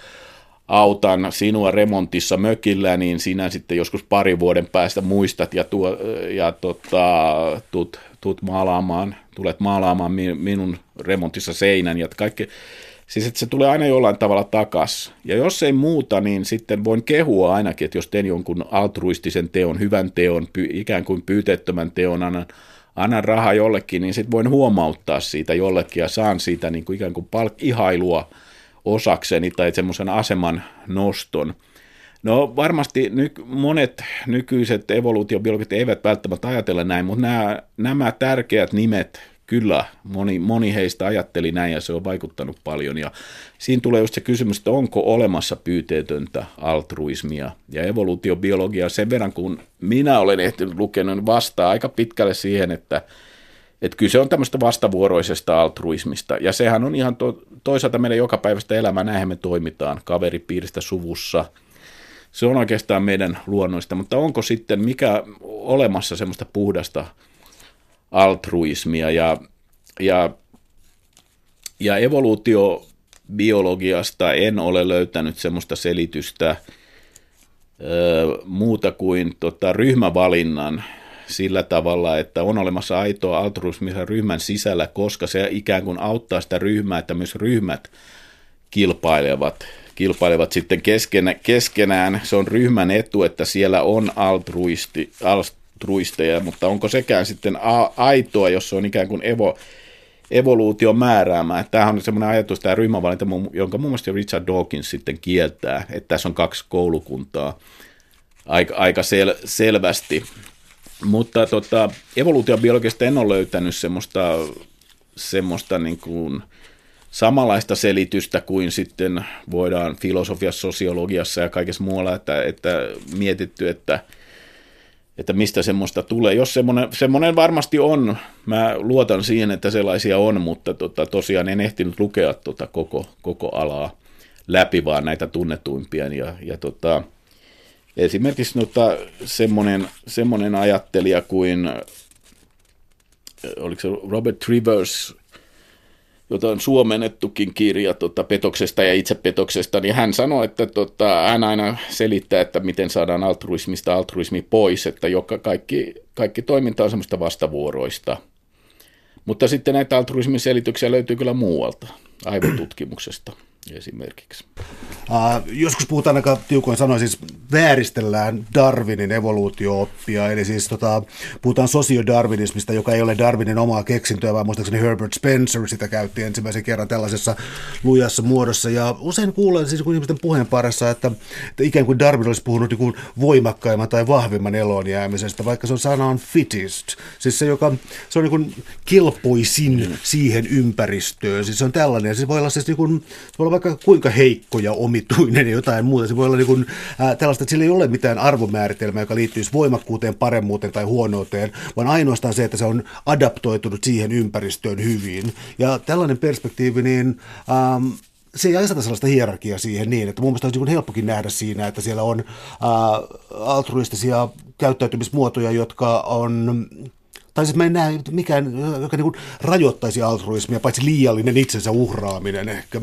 autan sinua remontissa mökillä, niin sinä sitten joskus pari vuoden päästä muistat ja, tuo, ja tota, tut, tut maalaamaan, tulet maalaamaan minun remontissa seinän ja kaikki. Siis että se tulee aina jollain tavalla takas. Ja jos ei muuta, niin sitten voin kehua ainakin, että jos teen jonkun altruistisen teon, hyvän teon, py, ikään kuin pyyteettömän teon, annan, annan rahaa jollekin, niin sitten voin huomauttaa siitä jollekin ja saan siitä niin kuin ikään kuin palk- ihailua osakseni tai semmoisen aseman noston. No varmasti ny- monet nykyiset evoluutiobiologit eivät välttämättä ajatella näin, mutta nämä, nämä tärkeät nimet, kyllä moni, moni heistä ajatteli näin ja se on vaikuttanut paljon. Ja siinä tulee just se kysymys, että onko olemassa pyyteetöntä altruismia ja evoluutiobiologia sen verran, kun minä olen ehtinyt lukenut niin vastaa aika pitkälle siihen, että että kyse on tämmöistä vastavuoroisesta altruismista, ja sehän on ihan to, toisaalta meidän jokapäiväistä elämää, näinhän me toimitaan kaveripiiristä suvussa. Se on oikeastaan meidän luonnoista, mutta onko sitten mikä olemassa semmoista puhdasta altruismia ja, ja, ja evoluutiobiologiasta en ole löytänyt semmoista selitystä ö, muuta kuin tota, ryhmävalinnan sillä tavalla, että on olemassa aitoa altruismia ryhmän sisällä, koska se ikään kuin auttaa sitä ryhmää, että myös ryhmät kilpailevat, kilpailevat sitten keskenä, keskenään. Se on ryhmän etu, että siellä on altruisti, altruisteja, mutta onko sekään sitten a- aitoa, jos se on ikään kuin evo, evoluution määräämää. Tämähän on semmoinen ajatus, tämä ryhmävalinta, jonka muun muassa Richard Dawkins sitten kieltää, että tässä on kaksi koulukuntaa aika, aika sel, selvästi. Mutta tota, evoluutiobiologista en ole löytänyt semmoista, semmoista niin kuin samanlaista selitystä kuin sitten voidaan filosofiassa, sosiologiassa ja kaikessa muualla, että, että mietitty, että, että mistä semmoista tulee. Jos semmoinen, semmoinen varmasti on, mä luotan siihen, että sellaisia on, mutta tota, tosiaan en ehtinyt lukea tota koko, koko alaa läpi, vaan näitä tunnetuimpia. Ja, ja tota, Esimerkiksi nota, semmoinen, semmoinen ajattelija kuin, oliko se Robert Trivers, jota on suomennettukin kirja tota, petoksesta ja itsepetoksesta, niin hän sanoi, että tota, hän aina selittää, että miten saadaan altruismista altruismi pois, että joka, kaikki, kaikki toiminta on semmoista vastavuoroista. Mutta sitten näitä altruismin selityksiä löytyy kyllä muualta, aivotutkimuksesta esimerkiksi. Uh, joskus puhutaan aika tiukoin sanoin, siis vääristellään Darwinin evoluutio-oppia, eli siis tota, puhutaan sosiodarwinismista, joka ei ole Darwinin omaa keksintöä, vaan muistaakseni Herbert Spencer sitä käytti ensimmäisen kerran tällaisessa lujassa muodossa, ja usein kuulen siis kun ihmisten puheen parissa, että, että ikään kuin Darwin olisi puhunut niin voimakkaimman tai vahvimman eloon jäämisestä, vaikka se on sana on fittest, siis se, joka se on niin kuin kelpoisin siihen ympäristöön, siis se on tällainen, se voi olla siis niin kuin, se voi olla vaikka kuinka heikko ja omituinen ja jotain muuta. Se voi olla niin kuin, ää, tällaista, että sillä ei ole mitään arvomääritelmää, joka liittyisi voimakkuuteen, paremmuuteen tai huonouteen, vaan ainoastaan se, että se on adaptoitunut siihen ympäristöön hyvin. Ja tällainen perspektiivi, niin ähm, se ei aseta sellaista hierarkiaa siihen niin, että mun mielestä olisi niin helppokin nähdä siinä, että siellä on ää, altruistisia käyttäytymismuotoja, jotka on tai siis mä en näe mikään, joka niin rajoittaisi altruismia, paitsi liiallinen itsensä uhraaminen ehkä.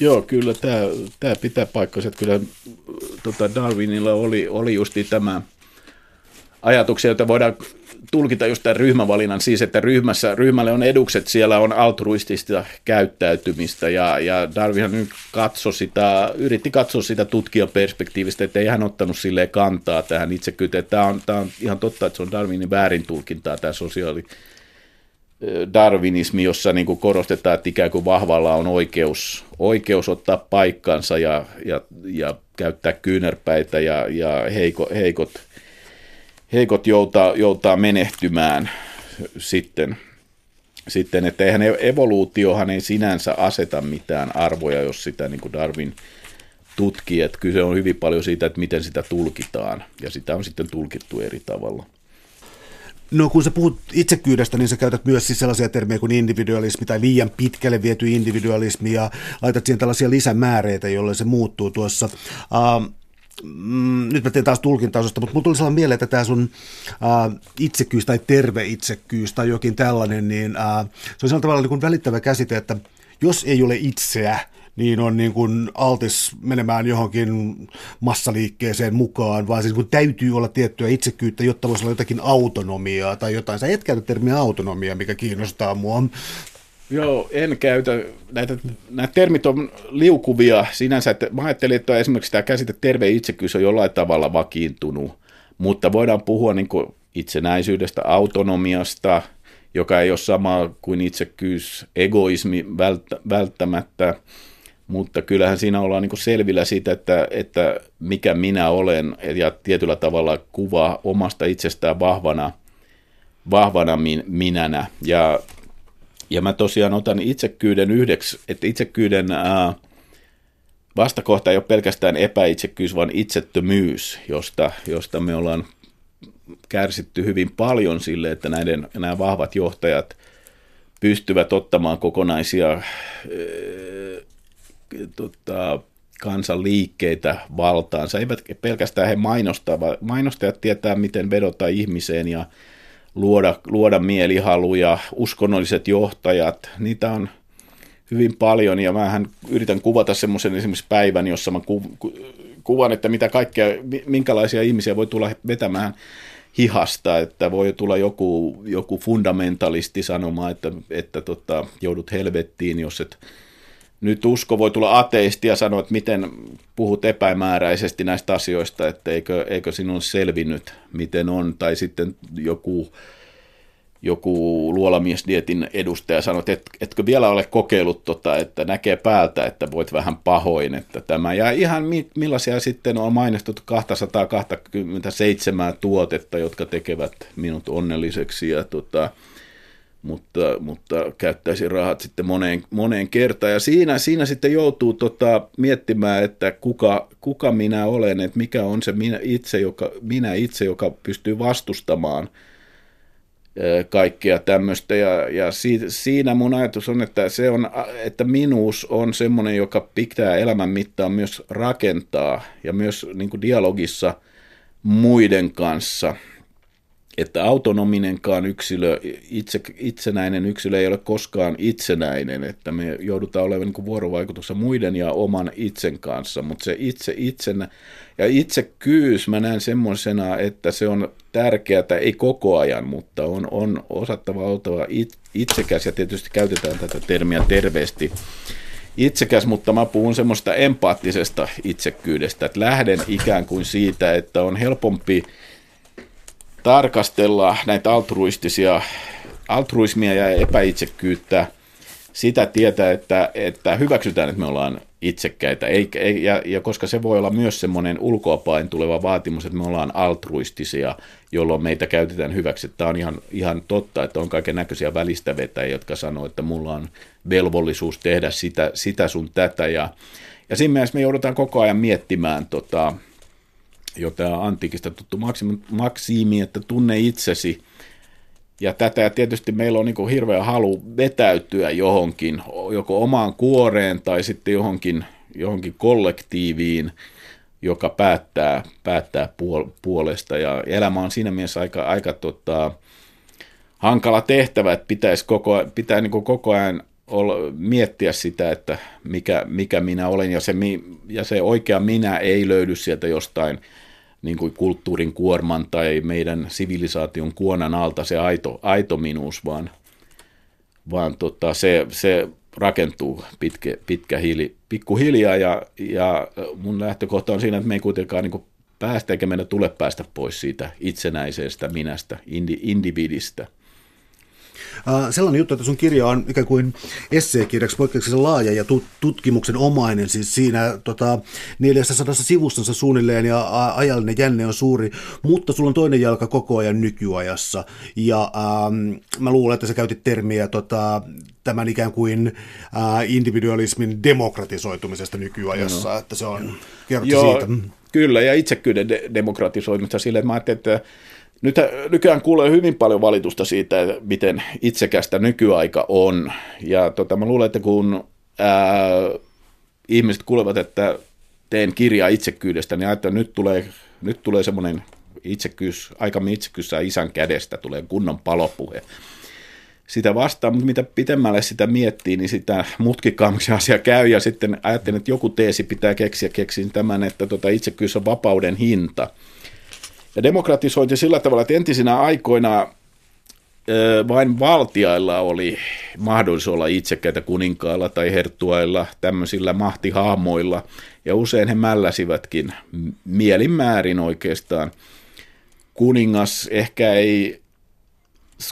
Joo, kyllä tämä, tämä pitää paikkansa. Kyllä tota Darwinilla oli, oli justi tämä ajatuksia, joita voidaan tulkita just tämän ryhmävalinnan, siis että ryhmässä, ryhmälle on edukset, siellä on altruistista käyttäytymistä ja, ja Darwinhan nyt katsoi sitä, yritti katsoa sitä tutkijaperspektiivistä, että ei hän ottanut sille kantaa tähän itsekyyteen. Tämä on, tämä on ihan totta, että se on Darwinin väärin tulkintaa tämä sosiaali, darwinismi, jossa niin kuin korostetaan, että ikään kuin vahvalla on oikeus, oikeus ottaa paikkansa ja, ja, ja käyttää kyynärpäitä ja, ja heiko, heikot, heikot joutaa, joutaa menehtymään sitten. Sitten, että eihän evoluutiohan ei sinänsä aseta mitään arvoja, jos sitä niin kuin Darwin tutkii, että kyse on hyvin paljon siitä, että miten sitä tulkitaan, ja sitä on sitten tulkittu eri tavalla. No kun sä puhut itsekyydestä, niin sä käytät myös siis sellaisia termejä kuin individualismi tai liian pitkälle viety individualismi ja laitat siihen tällaisia lisämääreitä, jolloin se muuttuu tuossa. Uh, mm, nyt mä teen taas tulkintaosasta, mutta mulla tuli sellainen mieleen, että tämä sun uh, itsekkyys tai terve itsekkyys tai jokin tällainen, niin uh, se on sellainen tavalla niin kuin välittävä käsite, että jos ei ole itseä, niin on niin kuin altis menemään johonkin massaliikkeeseen mukaan, vaan siis kun täytyy olla tiettyä itsekyyttä, jotta voisi olla jotakin autonomiaa tai jotain. Sä et käytä termiä autonomia, mikä kiinnostaa mua. Joo, en käytä. Näitä, nämä termit on liukuvia sinänsä. Että mä ajattelin, että esimerkiksi tämä käsite terve itsekkyys on jollain tavalla vakiintunut, mutta voidaan puhua niin kuin itsenäisyydestä, autonomiasta, joka ei ole sama kuin itsekkyys, egoismi välttämättä, mutta kyllähän siinä ollaan niin selvillä siitä, että, että mikä minä olen ja tietyllä tavalla kuva omasta itsestään vahvana, vahvana min, minänä. Ja, ja mä tosiaan otan itsekyyden yhdeksi, että itsekyyden ää, vastakohta ei ole pelkästään epäitsekkyys, vaan itsettömyys, josta, josta me ollaan kärsitty hyvin paljon sille, että näiden, nämä vahvat johtajat pystyvät ottamaan kokonaisia tota, kansanliikkeitä valtaansa. Eivät pelkästään he mainostaa, vaan mainostajat tietää, miten vedota ihmiseen ja luoda, luoda mielihaluja, uskonnolliset johtajat, niitä on hyvin paljon ja mähän yritän kuvata semmoisen esimerkiksi päivän, jossa mä ku, ku, kuvan, että mitä kaikkea, minkälaisia ihmisiä voi tulla vetämään hihasta, että voi tulla joku, joku fundamentalisti sanomaan, että, että tota, joudut helvettiin, jos et nyt usko voi tulla ateisti ja sanoa, että miten puhut epämääräisesti näistä asioista, että eikö, eikö sinun selvinnyt, miten on, tai sitten joku, joku luolamiesdietin edustaja sanoi, että et, etkö vielä ole kokeillut, tota, että näkee päältä, että voit vähän pahoin, että tämä, ja ihan millaisia sitten on mainostettu 227 tuotetta, jotka tekevät minut onnelliseksi, ja tota, mutta, mutta käyttäisi rahat sitten moneen, moneen kertaan. Ja siinä, siinä sitten joutuu tota, miettimään, että kuka, kuka minä olen, että mikä on se minä itse, joka, minä itse, joka pystyy vastustamaan kaikkea tämmöistä. Ja, ja siinä mun ajatus on, että, se on, että minuus on semmoinen, joka pitää elämän mittaan myös rakentaa ja myös niin dialogissa muiden kanssa – että autonominenkaan yksilö, itse, itsenäinen yksilö ei ole koskaan itsenäinen, että me joudutaan olemaan niin vuorovaikutuksessa muiden ja oman itsen kanssa, mutta se itse itsenä ja itsekyys mä näen semmoisena, että se on tärkeää, ei koko ajan, mutta on, on osattava oltava itsekäs ja tietysti käytetään tätä termiä terveesti itsekäs, mutta mä puhun semmoista empaattisesta itsekyydestä, että lähden ikään kuin siitä, että on helpompi tarkastella näitä altruistisia, altruismia ja epäitsekkyyttä sitä tietää, että, että hyväksytään, että me ollaan itsekkäitä, ei, ei, ja, ja koska se voi olla myös semmoinen ulkoapain tuleva vaatimus, että me ollaan altruistisia, jolloin meitä käytetään hyväksi. Tämä on ihan, ihan totta, että on kaiken näköisiä välistävetäjiä, jotka sanoo, että mulla on velvollisuus tehdä sitä, sitä sun tätä, ja, ja siinä mielessä me joudutaan koko ajan miettimään tota, jo tämä antiikista tuttu maksimi, että tunne itsesi. Ja tätä ja tietysti meillä on niin hirveä halu vetäytyä johonkin, joko omaan kuoreen tai sitten johonkin, johonkin kollektiiviin, joka päättää, päättää puol- puolesta. Ja elämä on siinä mielessä aika, aika tota, hankala tehtävä, että pitäisi koko, pitää niin koko ajan olla, miettiä sitä, että mikä, mikä minä olen, ja se, ja se oikea minä ei löydy sieltä jostain niin kuin kulttuurin kuorman tai meidän sivilisaation kuonan alta se aito, aito minuus, vaan, vaan tota, se, se rakentuu pitkä, pitkä hiili, pikkuhiljaa ja, ja mun lähtökohta on siinä, että me ei kuitenkaan niin päästä eikä meidän tule päästä pois siitä itsenäisestä minästä, indi, individistä. Sellainen juttu, että sun kirja on ikään kuin esseekirjaksi poikkeuksellisen laaja ja tutkimuksen omainen, siis siinä tota, 400 sivustansa suunnilleen ja ajallinen jänne on suuri, mutta sulla on toinen jalka koko ajan nykyajassa ja ähm, mä luulen, että sä käytit termiä tota, tämän ikään kuin äh, individualismin demokratisoitumisesta nykyajassa, no. että se on, kerrottu Joo, siitä. Kyllä, ja itsekyyden de- demokratisoimista sille, että mä ajattelin, että nyt, nykyään kuulee hyvin paljon valitusta siitä, miten itsekästä nykyaika on. Ja tota, mä luulen, että kun ää, ihmiset kuulevat, että teen kirjaa itsekyydestä, niin ajattelen, että nyt tulee, nyt tulee semmoinen itsekkyys, aikamme itsekkyys isän kädestä, tulee kunnon palopuhe sitä vastaan, mutta mitä pitemmälle sitä miettii, niin sitä mutkikkaammaksi asia käy, ja sitten ajattelin, että joku teesi pitää keksiä, keksin tämän, että tota itsekkyys on vapauden hinta. Ja demokratisointi sillä tavalla, että entisinä aikoina vain valtiailla oli mahdollisuus olla itsekäitä kuninkailla tai herttuailla, tämmöisillä mahtihaamoilla, ja usein he mälläsivätkin mielinmäärin oikeastaan. Kuningas ehkä ei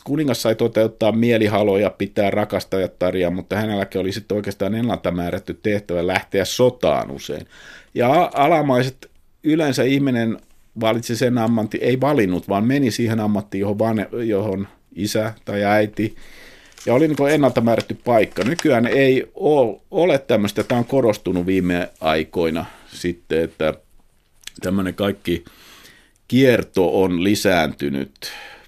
kuningas sai toteuttaa mielihaloja, pitää rakastajattaria, mutta hänelläkin oli sitten oikeastaan ennalta määrätty tehtävä lähteä sotaan usein. Ja alamaiset yleensä ihminen valitsi sen ammantin, ei valinnut, vaan meni siihen ammattiin, johon, van, johon isä tai äiti, ja oli niin ennalta määrätty paikka. Nykyään ei ole tämmöistä, tämä on korostunut viime aikoina sitten, että tämmöinen kaikki kierto on lisääntynyt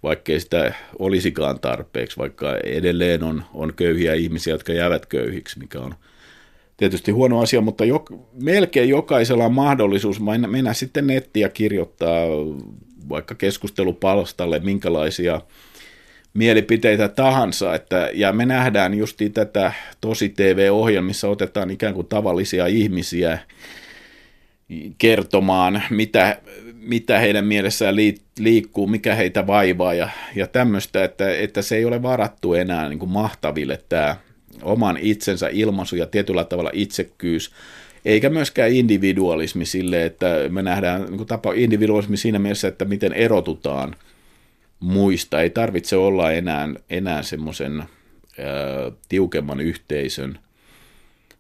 vaikkei sitä olisikaan tarpeeksi, vaikka edelleen on, on köyhiä ihmisiä, jotka jäävät köyhiksi, mikä on tietysti huono asia, mutta jo, melkein jokaisella on mahdollisuus mennä sitten nettiä kirjoittaa vaikka keskustelupalstalle minkälaisia mielipiteitä tahansa, että, ja me nähdään justi tätä tosi TV-ohjelmissa, otetaan ikään kuin tavallisia ihmisiä kertomaan, mitä, mitä heidän mielessään liikkuu, mikä heitä vaivaa ja, ja tämmöistä, että, että se ei ole varattu enää niin kuin mahtaville tämä oman itsensä ilmaisu ja tietyllä tavalla itsekkyys, eikä myöskään individualismi sille, että me nähdään niin kuin tapa individualismi siinä mielessä, että miten erotutaan muista. Ei tarvitse olla enää, enää semmoisen tiukemman yhteisön,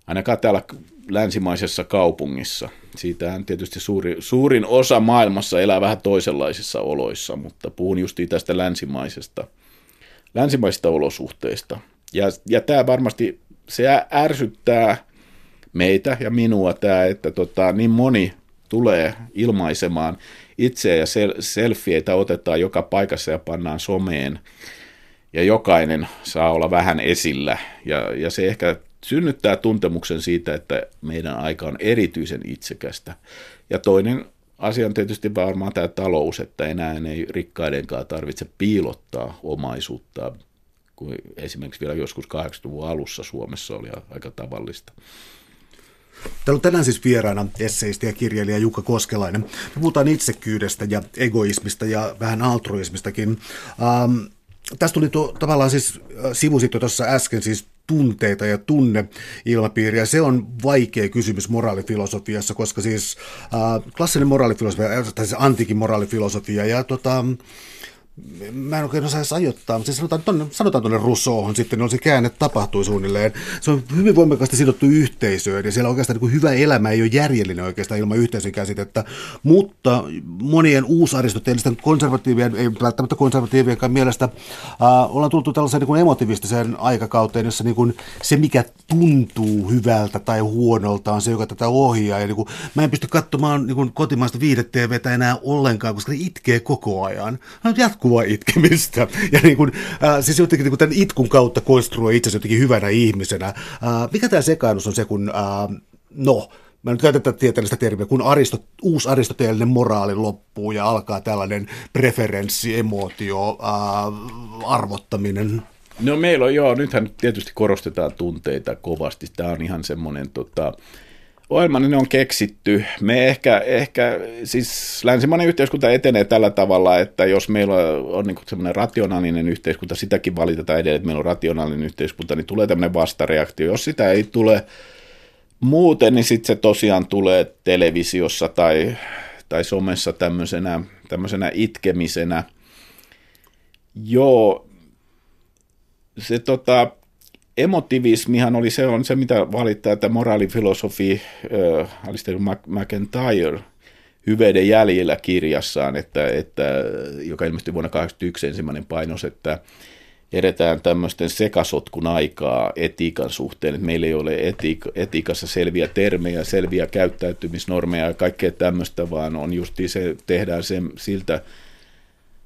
ainakaan täällä länsimaisessa kaupungissa. Siitähän tietysti suuri, suurin osa maailmassa elää vähän toisenlaisissa oloissa, mutta puhun justi tästä länsimaisesta, länsimaisista olosuhteista. Ja, ja tämä varmasti, se ärsyttää meitä ja minua tämä, että tota, niin moni tulee ilmaisemaan itseä ja sel- selfieitä otetaan joka paikassa ja pannaan someen. Ja jokainen saa olla vähän esillä. Ja, ja se ehkä synnyttää tuntemuksen siitä, että meidän aika on erityisen itsekästä. Ja toinen asia on tietysti varmaan tämä talous, että enää ei rikkaidenkaan tarvitse piilottaa omaisuutta, kuin esimerkiksi vielä joskus 80-luvun alussa Suomessa oli aika tavallista. Täällä on tänään siis vieraana esseisti ja kirjailija Jukka Koskelainen. Me puhutaan itsekyydestä ja egoismista ja vähän altruismistakin. Ähm, tästä tuli tuo, tavallaan siis äh, sivusit jo tuossa äsken siis tunteita ja tunneilmapiiriä. Se on vaikea kysymys moraalifilosofiassa, koska siis äh, klassinen moraalifilosofia, tai siis antiikin moraalifilosofia ja tota, mä en oikein osaa ajoittaa, mutta siis sanotaan, tonne, sanotaan tuonne Rousseauhun sitten, on se käänne tapahtui suunnilleen. Se on hyvin voimakkaasti sidottu yhteisöön, ja siellä oikeastaan niin hyvä elämä ei ole järjellinen oikeastaan ilman yhteisön käsitettä, mutta monien uusaristoteellisten konservatiivien, ei välttämättä konservatiivienkaan mielestä, äh, ollaan tultu tällaiseen niin kuin emotiivistiseen aikakauteen, jossa niin kuin se, mikä tuntuu hyvältä tai huonolta, on se, joka tätä ohjaa, ja niin kuin, mä en pysty katsomaan niin kuin kotimaista viihde-TVtä enää ollenkaan, koska se itkee koko ajan. Jatkuu jatkuvaa itkemistä. *laughs* Ja niin kuin, äh, siis jotenkin niin kuin tämän itkun kautta konstruoi itsensä jotenkin hyvänä ihmisenä. Äh, mikä tämä sekaannus on se, kun, äh, no, mä nyt käytän tätä tieteellistä termiä, kun aristot, uusi aristoteellinen moraali loppuu ja alkaa tällainen preferenssi, emootio, äh, arvottaminen. No meillä on joo, nythän tietysti korostetaan tunteita kovasti. Tämä on ihan semmoinen tota, Ohjelman ne on keksitty. Me ehkä, ehkä, siis länsimainen yhteiskunta etenee tällä tavalla, että jos meillä on niin semmoinen rationaalinen yhteiskunta, sitäkin valitetaan edelleen, että meillä on rationaalinen yhteiskunta, niin tulee tämmöinen vastareaktio. Jos sitä ei tule muuten, niin sitten se tosiaan tulee televisiossa tai, tai somessa tämmöisenä, tämmöisenä itkemisenä. Joo, se tota, emotivismihan oli se, on se mitä valittaa, että moraalifilosofi äh, Alistair McIntyre Hyveiden jäljellä kirjassaan, että, että, joka ilmestyi vuonna 1981 ensimmäinen painos, että edetään tämmöisten sekasotkun aikaa etiikan suhteen, että meillä ei ole etiik- etiikassa selviä termejä, selviä käyttäytymisnormeja ja kaikkea tämmöistä, vaan on justi se, tehdään se siltä,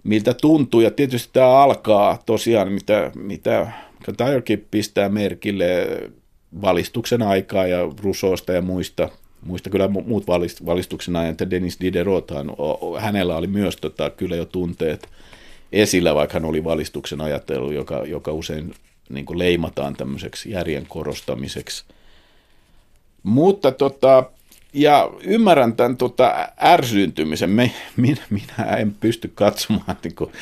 miltä tuntuu. Ja tietysti tämä alkaa tosiaan, mitä, mitä Tyrekin pistää merkille valistuksen aikaa ja Rusosta ja muista, muista kyllä muut valistuksen ajan, että Dennis Diderothan, hänellä oli myös tota, kyllä jo tunteet esillä, vaikka hän oli valistuksen ajattelu, joka, joka usein niin kuin leimataan tämmöiseksi järjen korostamiseksi. Mutta tota, ja ymmärrän tämän tota, ärsyyntymisen. Me, minä, minä en pysty katsomaan niin kuin,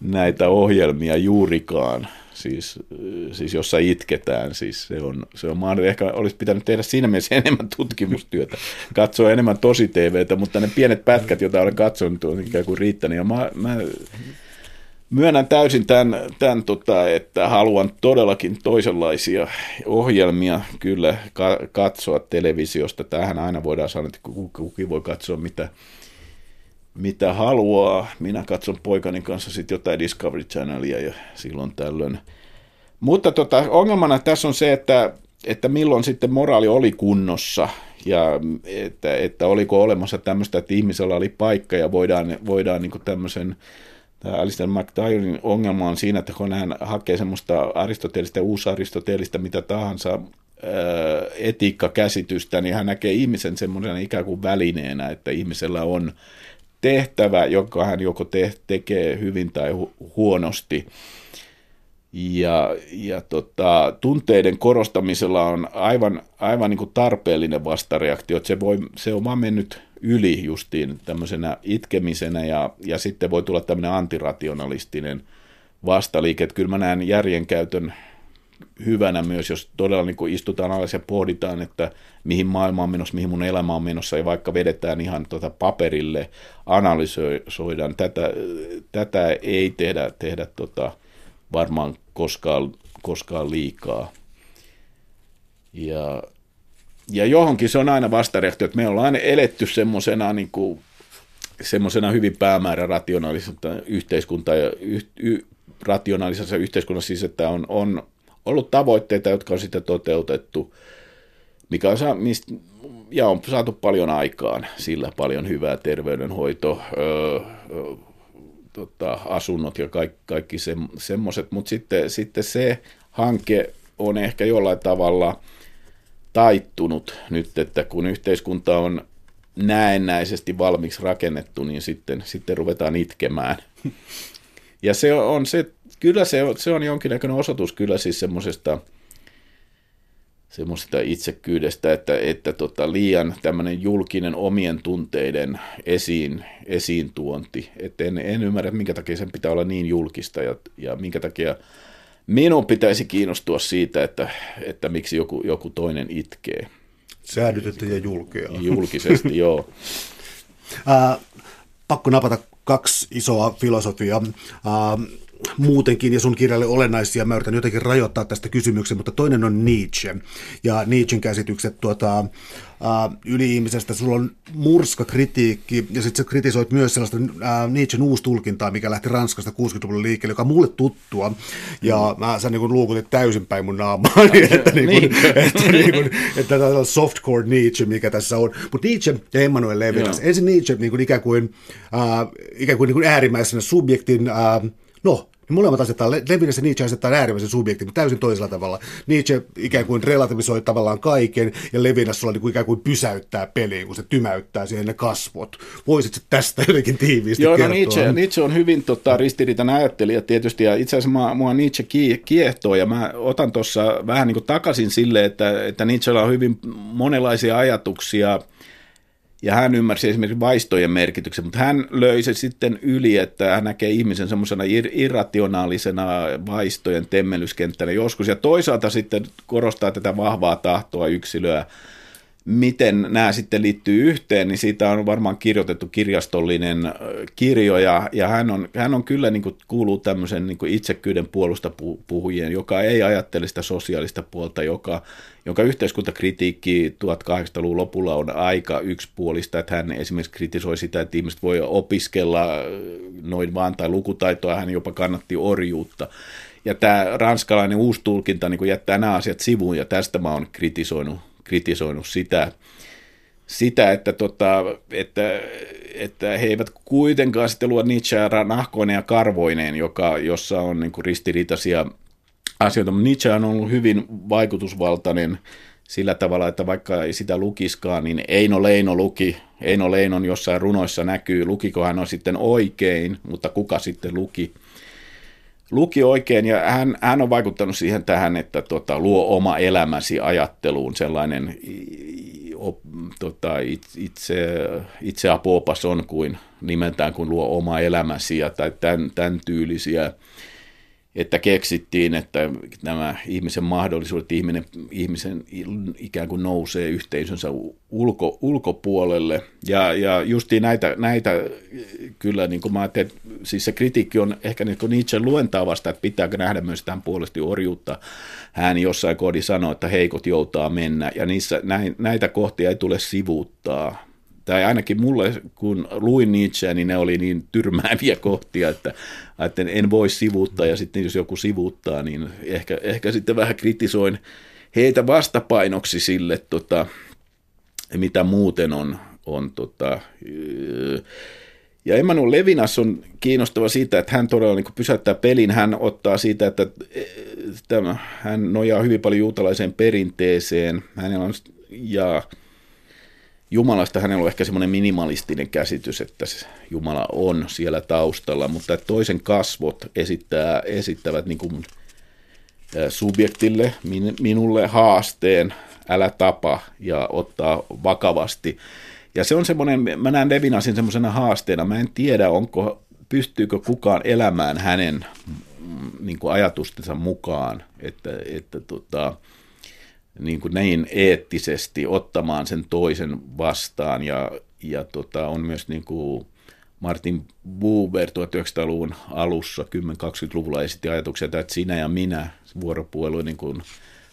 näitä ohjelmia juurikaan, siis, siis jossa itketään. Siis se on, se on mahdollista. Ehkä olisi pitänyt tehdä siinä mielessä *laughs* enemmän tutkimustyötä, katsoa enemmän tosi TVtä, mutta ne pienet pätkät, joita olen katsonut, on ikään kuin riittänyt. Ja mä, mä Myönnän täysin tämän, tämän tota, että haluan todellakin toisenlaisia ohjelmia kyllä ka- katsoa televisiosta. Tähän aina voidaan sanoa, että kukin voi katsoa mitä, mitä haluaa. Minä katson poikani kanssa sitten jotain Discovery Channelia ja silloin tällöin. Mutta tota, ongelmana tässä on se, että, että milloin sitten moraali oli kunnossa ja että, että oliko olemassa tämmöistä, että ihmisellä oli paikka ja voidaan, voidaan niin tämmöisen tämä Alistair McDowellin ongelma on siinä, että kun hän hakee semmoista aristoteellista uusaristoteellista mitä tahansa etiikkakäsitystä, niin hän näkee ihmisen semmoisena ikään kuin välineenä, että ihmisellä on tehtävä, joka hän joko te- tekee hyvin tai hu- huonosti. Ja, ja tota, tunteiden korostamisella on aivan, aivan niin kuin tarpeellinen vastareaktio, se, voi, se on vaan mennyt yli justiin tämmöisenä itkemisenä ja, ja sitten voi tulla tämmöinen antirationalistinen vastaliike. Että kyllä mä näen järjenkäytön hyvänä myös, jos todella niin kuin istutaan alas ja pohditaan, että mihin maailma on menossa, mihin mun elämä on menossa, ja vaikka vedetään ihan tuota paperille, analysoidaan. Tätä, tätä ei tehdä, tehdä tota, varmaan koskaan, koskaan liikaa. Ja ja johonkin se on aina vastareaktio, että me ollaan eletty semmoisena niin kuin, semmoisena hyvin päämäärä yhteiskunta ja yh, y, rationaalisessa yhteiskunnassa siis, että on, on ollut tavoitteita, jotka on sitten toteutettu, mikä on, mistä, ja on saatu paljon aikaan sillä paljon hyvää terveydenhoito, öö, tota, asunnot ja kaikki, kaikki se, semmoiset, mutta sitten, sitten se hanke on ehkä jollain tavalla – taittunut nyt, että kun yhteiskunta on näennäisesti valmiiksi rakennettu, niin sitten, sitten ruvetaan itkemään. *laughs* Ja se on se, kyllä se on, se on jonkinnäköinen osoitus kyllä siis semmoisesta semmoisesta itsekyydestä, että, että tota, liian tämmöinen julkinen omien tunteiden esiin, esiin tuonti. Että en, en ymmärrä, minkä takia sen pitää olla niin julkista ja, ja minkä takia minun pitäisi kiinnostua siitä, että, että miksi joku, joku toinen itkee. Säädytetty ja julkea. Julkisesti, joo. *laughs* Äh, pakko napata kaksi isoa filosofiaa. Muutenkin, ja sun kirjalle olennaisia, mä yritän jotenkin rajoittaa tästä kysymyksen, mutta toinen on Nietzsche, ja Nietzschen käsitykset tuota, äh, yli-ihmisestä, sulla on murska kritiikki, ja sitten sä kritisoit myös sellaista äh, Nietzschen uustulkintaa, mikä lähti Ranskasta 60-luvun liikkeelle, joka on mulle tuttua, ja mä, sä niin luukutit täysinpäin mun naamaa, *laughs* niin, että, niin. kuin, että, niin kuin, että tämä on softcore Nietzsche, mikä tässä on, mutta Nietzsche ja Emmanuel Levinas, ensin Nietzsche niin kuin ikään kuin, äh, ikään kuin, niin kuin äärimmäisenä subjektin, äh, no, niin molemmat asettaa, Levinas ja Nietzsche asettaa äärimmäisen subjektin, mutta täysin toisella tavalla. Nietzsche ikään kuin relativisoi tavallaan kaiken, ja Levinas sulla niin kuin ikään kuin pysäyttää peliin, kun se tymäyttää siihen ne kasvot. Voisitko tästä jotenkin tiiviisti Joo, no kertoa? Nietzsche, Nietzsche on hyvin tota, ristiriitainen ajattelija tietysti, ja itse asiassa mua, mua Nietzsche kiehtoo, ja mä otan tuossa vähän niin kuin takaisin sille, että, että Nietzschellä on hyvin monenlaisia ajatuksia, ja hän ymmärsi esimerkiksi vaistojen merkityksen, mutta hän löi se sitten yli, että hän näkee ihmisen semmoisena ir- irrationaalisena vaistojen temmellyskenttänä joskus. Ja toisaalta sitten korostaa tätä vahvaa tahtoa yksilöä miten nämä sitten liittyy yhteen, niin siitä on varmaan kirjoitettu kirjastollinen kirjo, ja, ja hän, on, hän on kyllä niin kuin, kuuluu tämmöisen niin kuin itsekyyden puolusta puhujien, joka ei ajattele sitä sosiaalista puolta, joka, jonka yhteiskuntakritiikki 1800-luvun lopulla on aika yksipuolista, että hän esimerkiksi kritisoi sitä, että ihmiset voi opiskella noin vaan tai lukutaitoa, hän jopa kannatti orjuutta. Ja tämä ranskalainen uusi tulkinta niin jättää nämä asiat sivuun, ja tästä mä oon kritisoinut kritisoinut sitä, sitä että, tota, että, että he eivät kuitenkaan sitten luo Nietzscheä nahkoineen ja karvoineen, joka, jossa on niin kuin ristiriitaisia asioita. Nietzsche on ollut hyvin vaikutusvaltainen sillä tavalla, että vaikka ei sitä lukiskaan, niin Eino Leino luki. Eino Leinon jossain runoissa näkyy, lukiko hän on sitten oikein, mutta kuka sitten luki luki oikein ja hän, hän on vaikuttanut siihen tähän, että tota, luo oma elämäsi ajatteluun sellainen op, tota, itse, itse apuopas on kuin nimeltään kuin luo oma elämäsi ja tai tämän, tämän tyylisiä että keksittiin, että nämä ihmisen mahdollisuudet, ihminen, ihmisen ikään kuin nousee yhteisönsä ulko, ulkopuolelle. Ja, ja justiin näitä, näitä kyllä, niin kuin mä ajattelin, siis se kritiikki on ehkä niin kuin Nietzsche luentaa vasta, että pitääkö nähdä myös tähän puolesti orjuutta. Hän jossain koodi sanoi, että heikot joutaa mennä, ja niissä, näitä kohtia ei tule sivuuttaa tai ainakin mulle, kun luin Nietzscheä, niin ne oli niin tyrmääviä kohtia, että, että en voi sivuuttaa, ja sitten jos joku sivuuttaa, niin ehkä, ehkä sitten vähän kritisoin heitä vastapainoksi sille, tota, mitä muuten on, on tota, ja Emmanuel Levinas on kiinnostava siitä, että hän todella niin pysäyttää pelin. Hän ottaa siitä, että tämä, hän nojaa hyvin paljon juutalaiseen perinteeseen. Hänellä on, ja Jumalasta hänellä on ehkä semmoinen minimalistinen käsitys, että Jumala on siellä taustalla, mutta toisen kasvot esittää, esittävät niin kuin subjektille, minulle haasteen, älä tapa ja ottaa vakavasti. Ja se on semmoinen, mä näen Levinasin semmoisena haasteena, mä en tiedä, onko, pystyykö kukaan elämään hänen mm, niin kuin ajatustensa mukaan, että, että tota, niin, kuin näin eettisesti ottamaan sen toisen vastaan. Ja, ja tota, on myös niin kuin Martin Buber 1900-luvun alussa, 10-20-luvulla esitti ajatuksia, että sinä ja minä vuoropuhelu niin kuin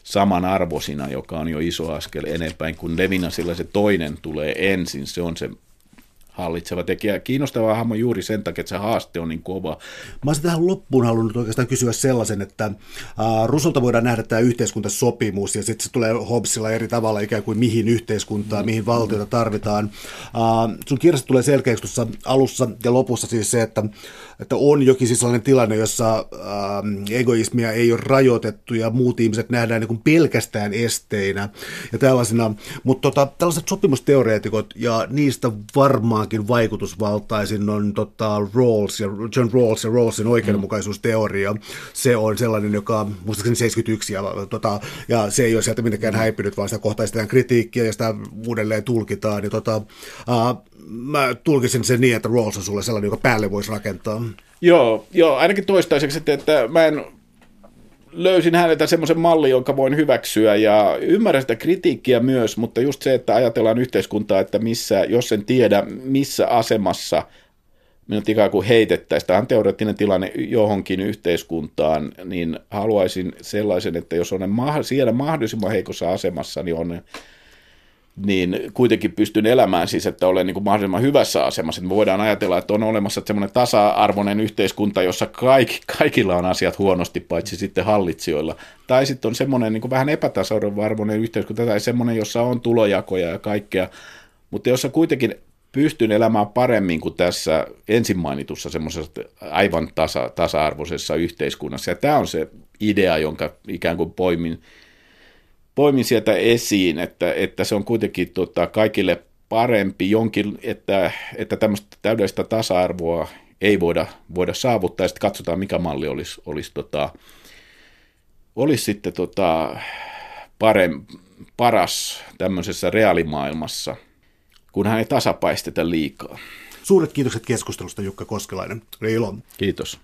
samanarvoisina, joka on jo iso askel enempään, kun Levinasilla se toinen tulee ensin, se on se hallitseva tekijä. Kiinnostava hahmo juuri sen takia, että se haaste on niin kova. Mä olisin tähän loppuun halunnut oikeastaan kysyä sellaisen, että äh, Rusolta voidaan nähdä tämä yhteiskuntasopimus ja sitten se tulee Hobbesilla eri tavalla ikään kuin mihin yhteiskuntaa, mihin valtiota tarvitaan. Äh, sun kirjassa tulee selkeäksi tuossa alussa ja lopussa siis se, että, että on jokin siis sellainen tilanne, jossa äh, egoismia ei ole rajoitettu ja muut ihmiset nähdään niin kuin pelkästään esteinä ja tällaisina, mutta tota, tällaiset sopimusteoreetikot ja niistä varmaan varmaankin vaikutusvaltaisin on tota, Rawls ja John Rawls ja Rawlsin oikeudenmukaisuusteoria. Se on sellainen, joka muistaakseni 71 ja, tota, ja se ei ole sieltä mitenkään häipynyt, vaan sitä kohtaistetaan kritiikkiä ja sitä uudelleen tulkitaan. Ja, tota, uh, mä tulkisin sen niin, että Rawls on sulle sellainen, joka päälle voisi rakentaa. Joo, joo ainakin toistaiseksi, että, että mä en löysin häneltä semmoisen mallin, jonka voin hyväksyä ja ymmärrän sitä kritiikkiä myös, mutta just se, että ajatellaan yhteiskuntaa, että missä, jos en tiedä missä asemassa minut ikään kuin heitettäisiin, tämä on teoreettinen tilanne johonkin yhteiskuntaan, niin haluaisin sellaisen, että jos on siellä mahdollisimman heikossa asemassa, niin on niin kuitenkin pystyn elämään siis, että olen niin kuin mahdollisimman hyvässä asemassa. Me voidaan ajatella, että on olemassa semmoinen tasa-arvoinen yhteiskunta, jossa kaikki, kaikilla on asiat huonosti, paitsi sitten hallitsijoilla. Tai sitten on semmoinen niin kuin vähän epätasa-arvoinen yhteiskunta, tai semmoinen, jossa on tulojakoja ja kaikkea, mutta jossa kuitenkin pystyn elämään paremmin kuin tässä ensin mainitussa semmoisessa aivan tasa, tasa-arvoisessa yhteiskunnassa. Ja tämä on se idea, jonka ikään kuin poimin poimin sieltä esiin, että, että se on kuitenkin tota, kaikille parempi jonkin, että, että tämmöistä täydellistä tasa-arvoa ei voida, voida saavuttaa, ja sitten katsotaan, mikä malli olisi, olisi, tota, olisi sitten tota, parem, paras tämmöisessä reaalimaailmassa, kunhan ei tasapaisteta liikaa. Suuret kiitokset keskustelusta Jukka Koskelainen. Reilon. Kiitos.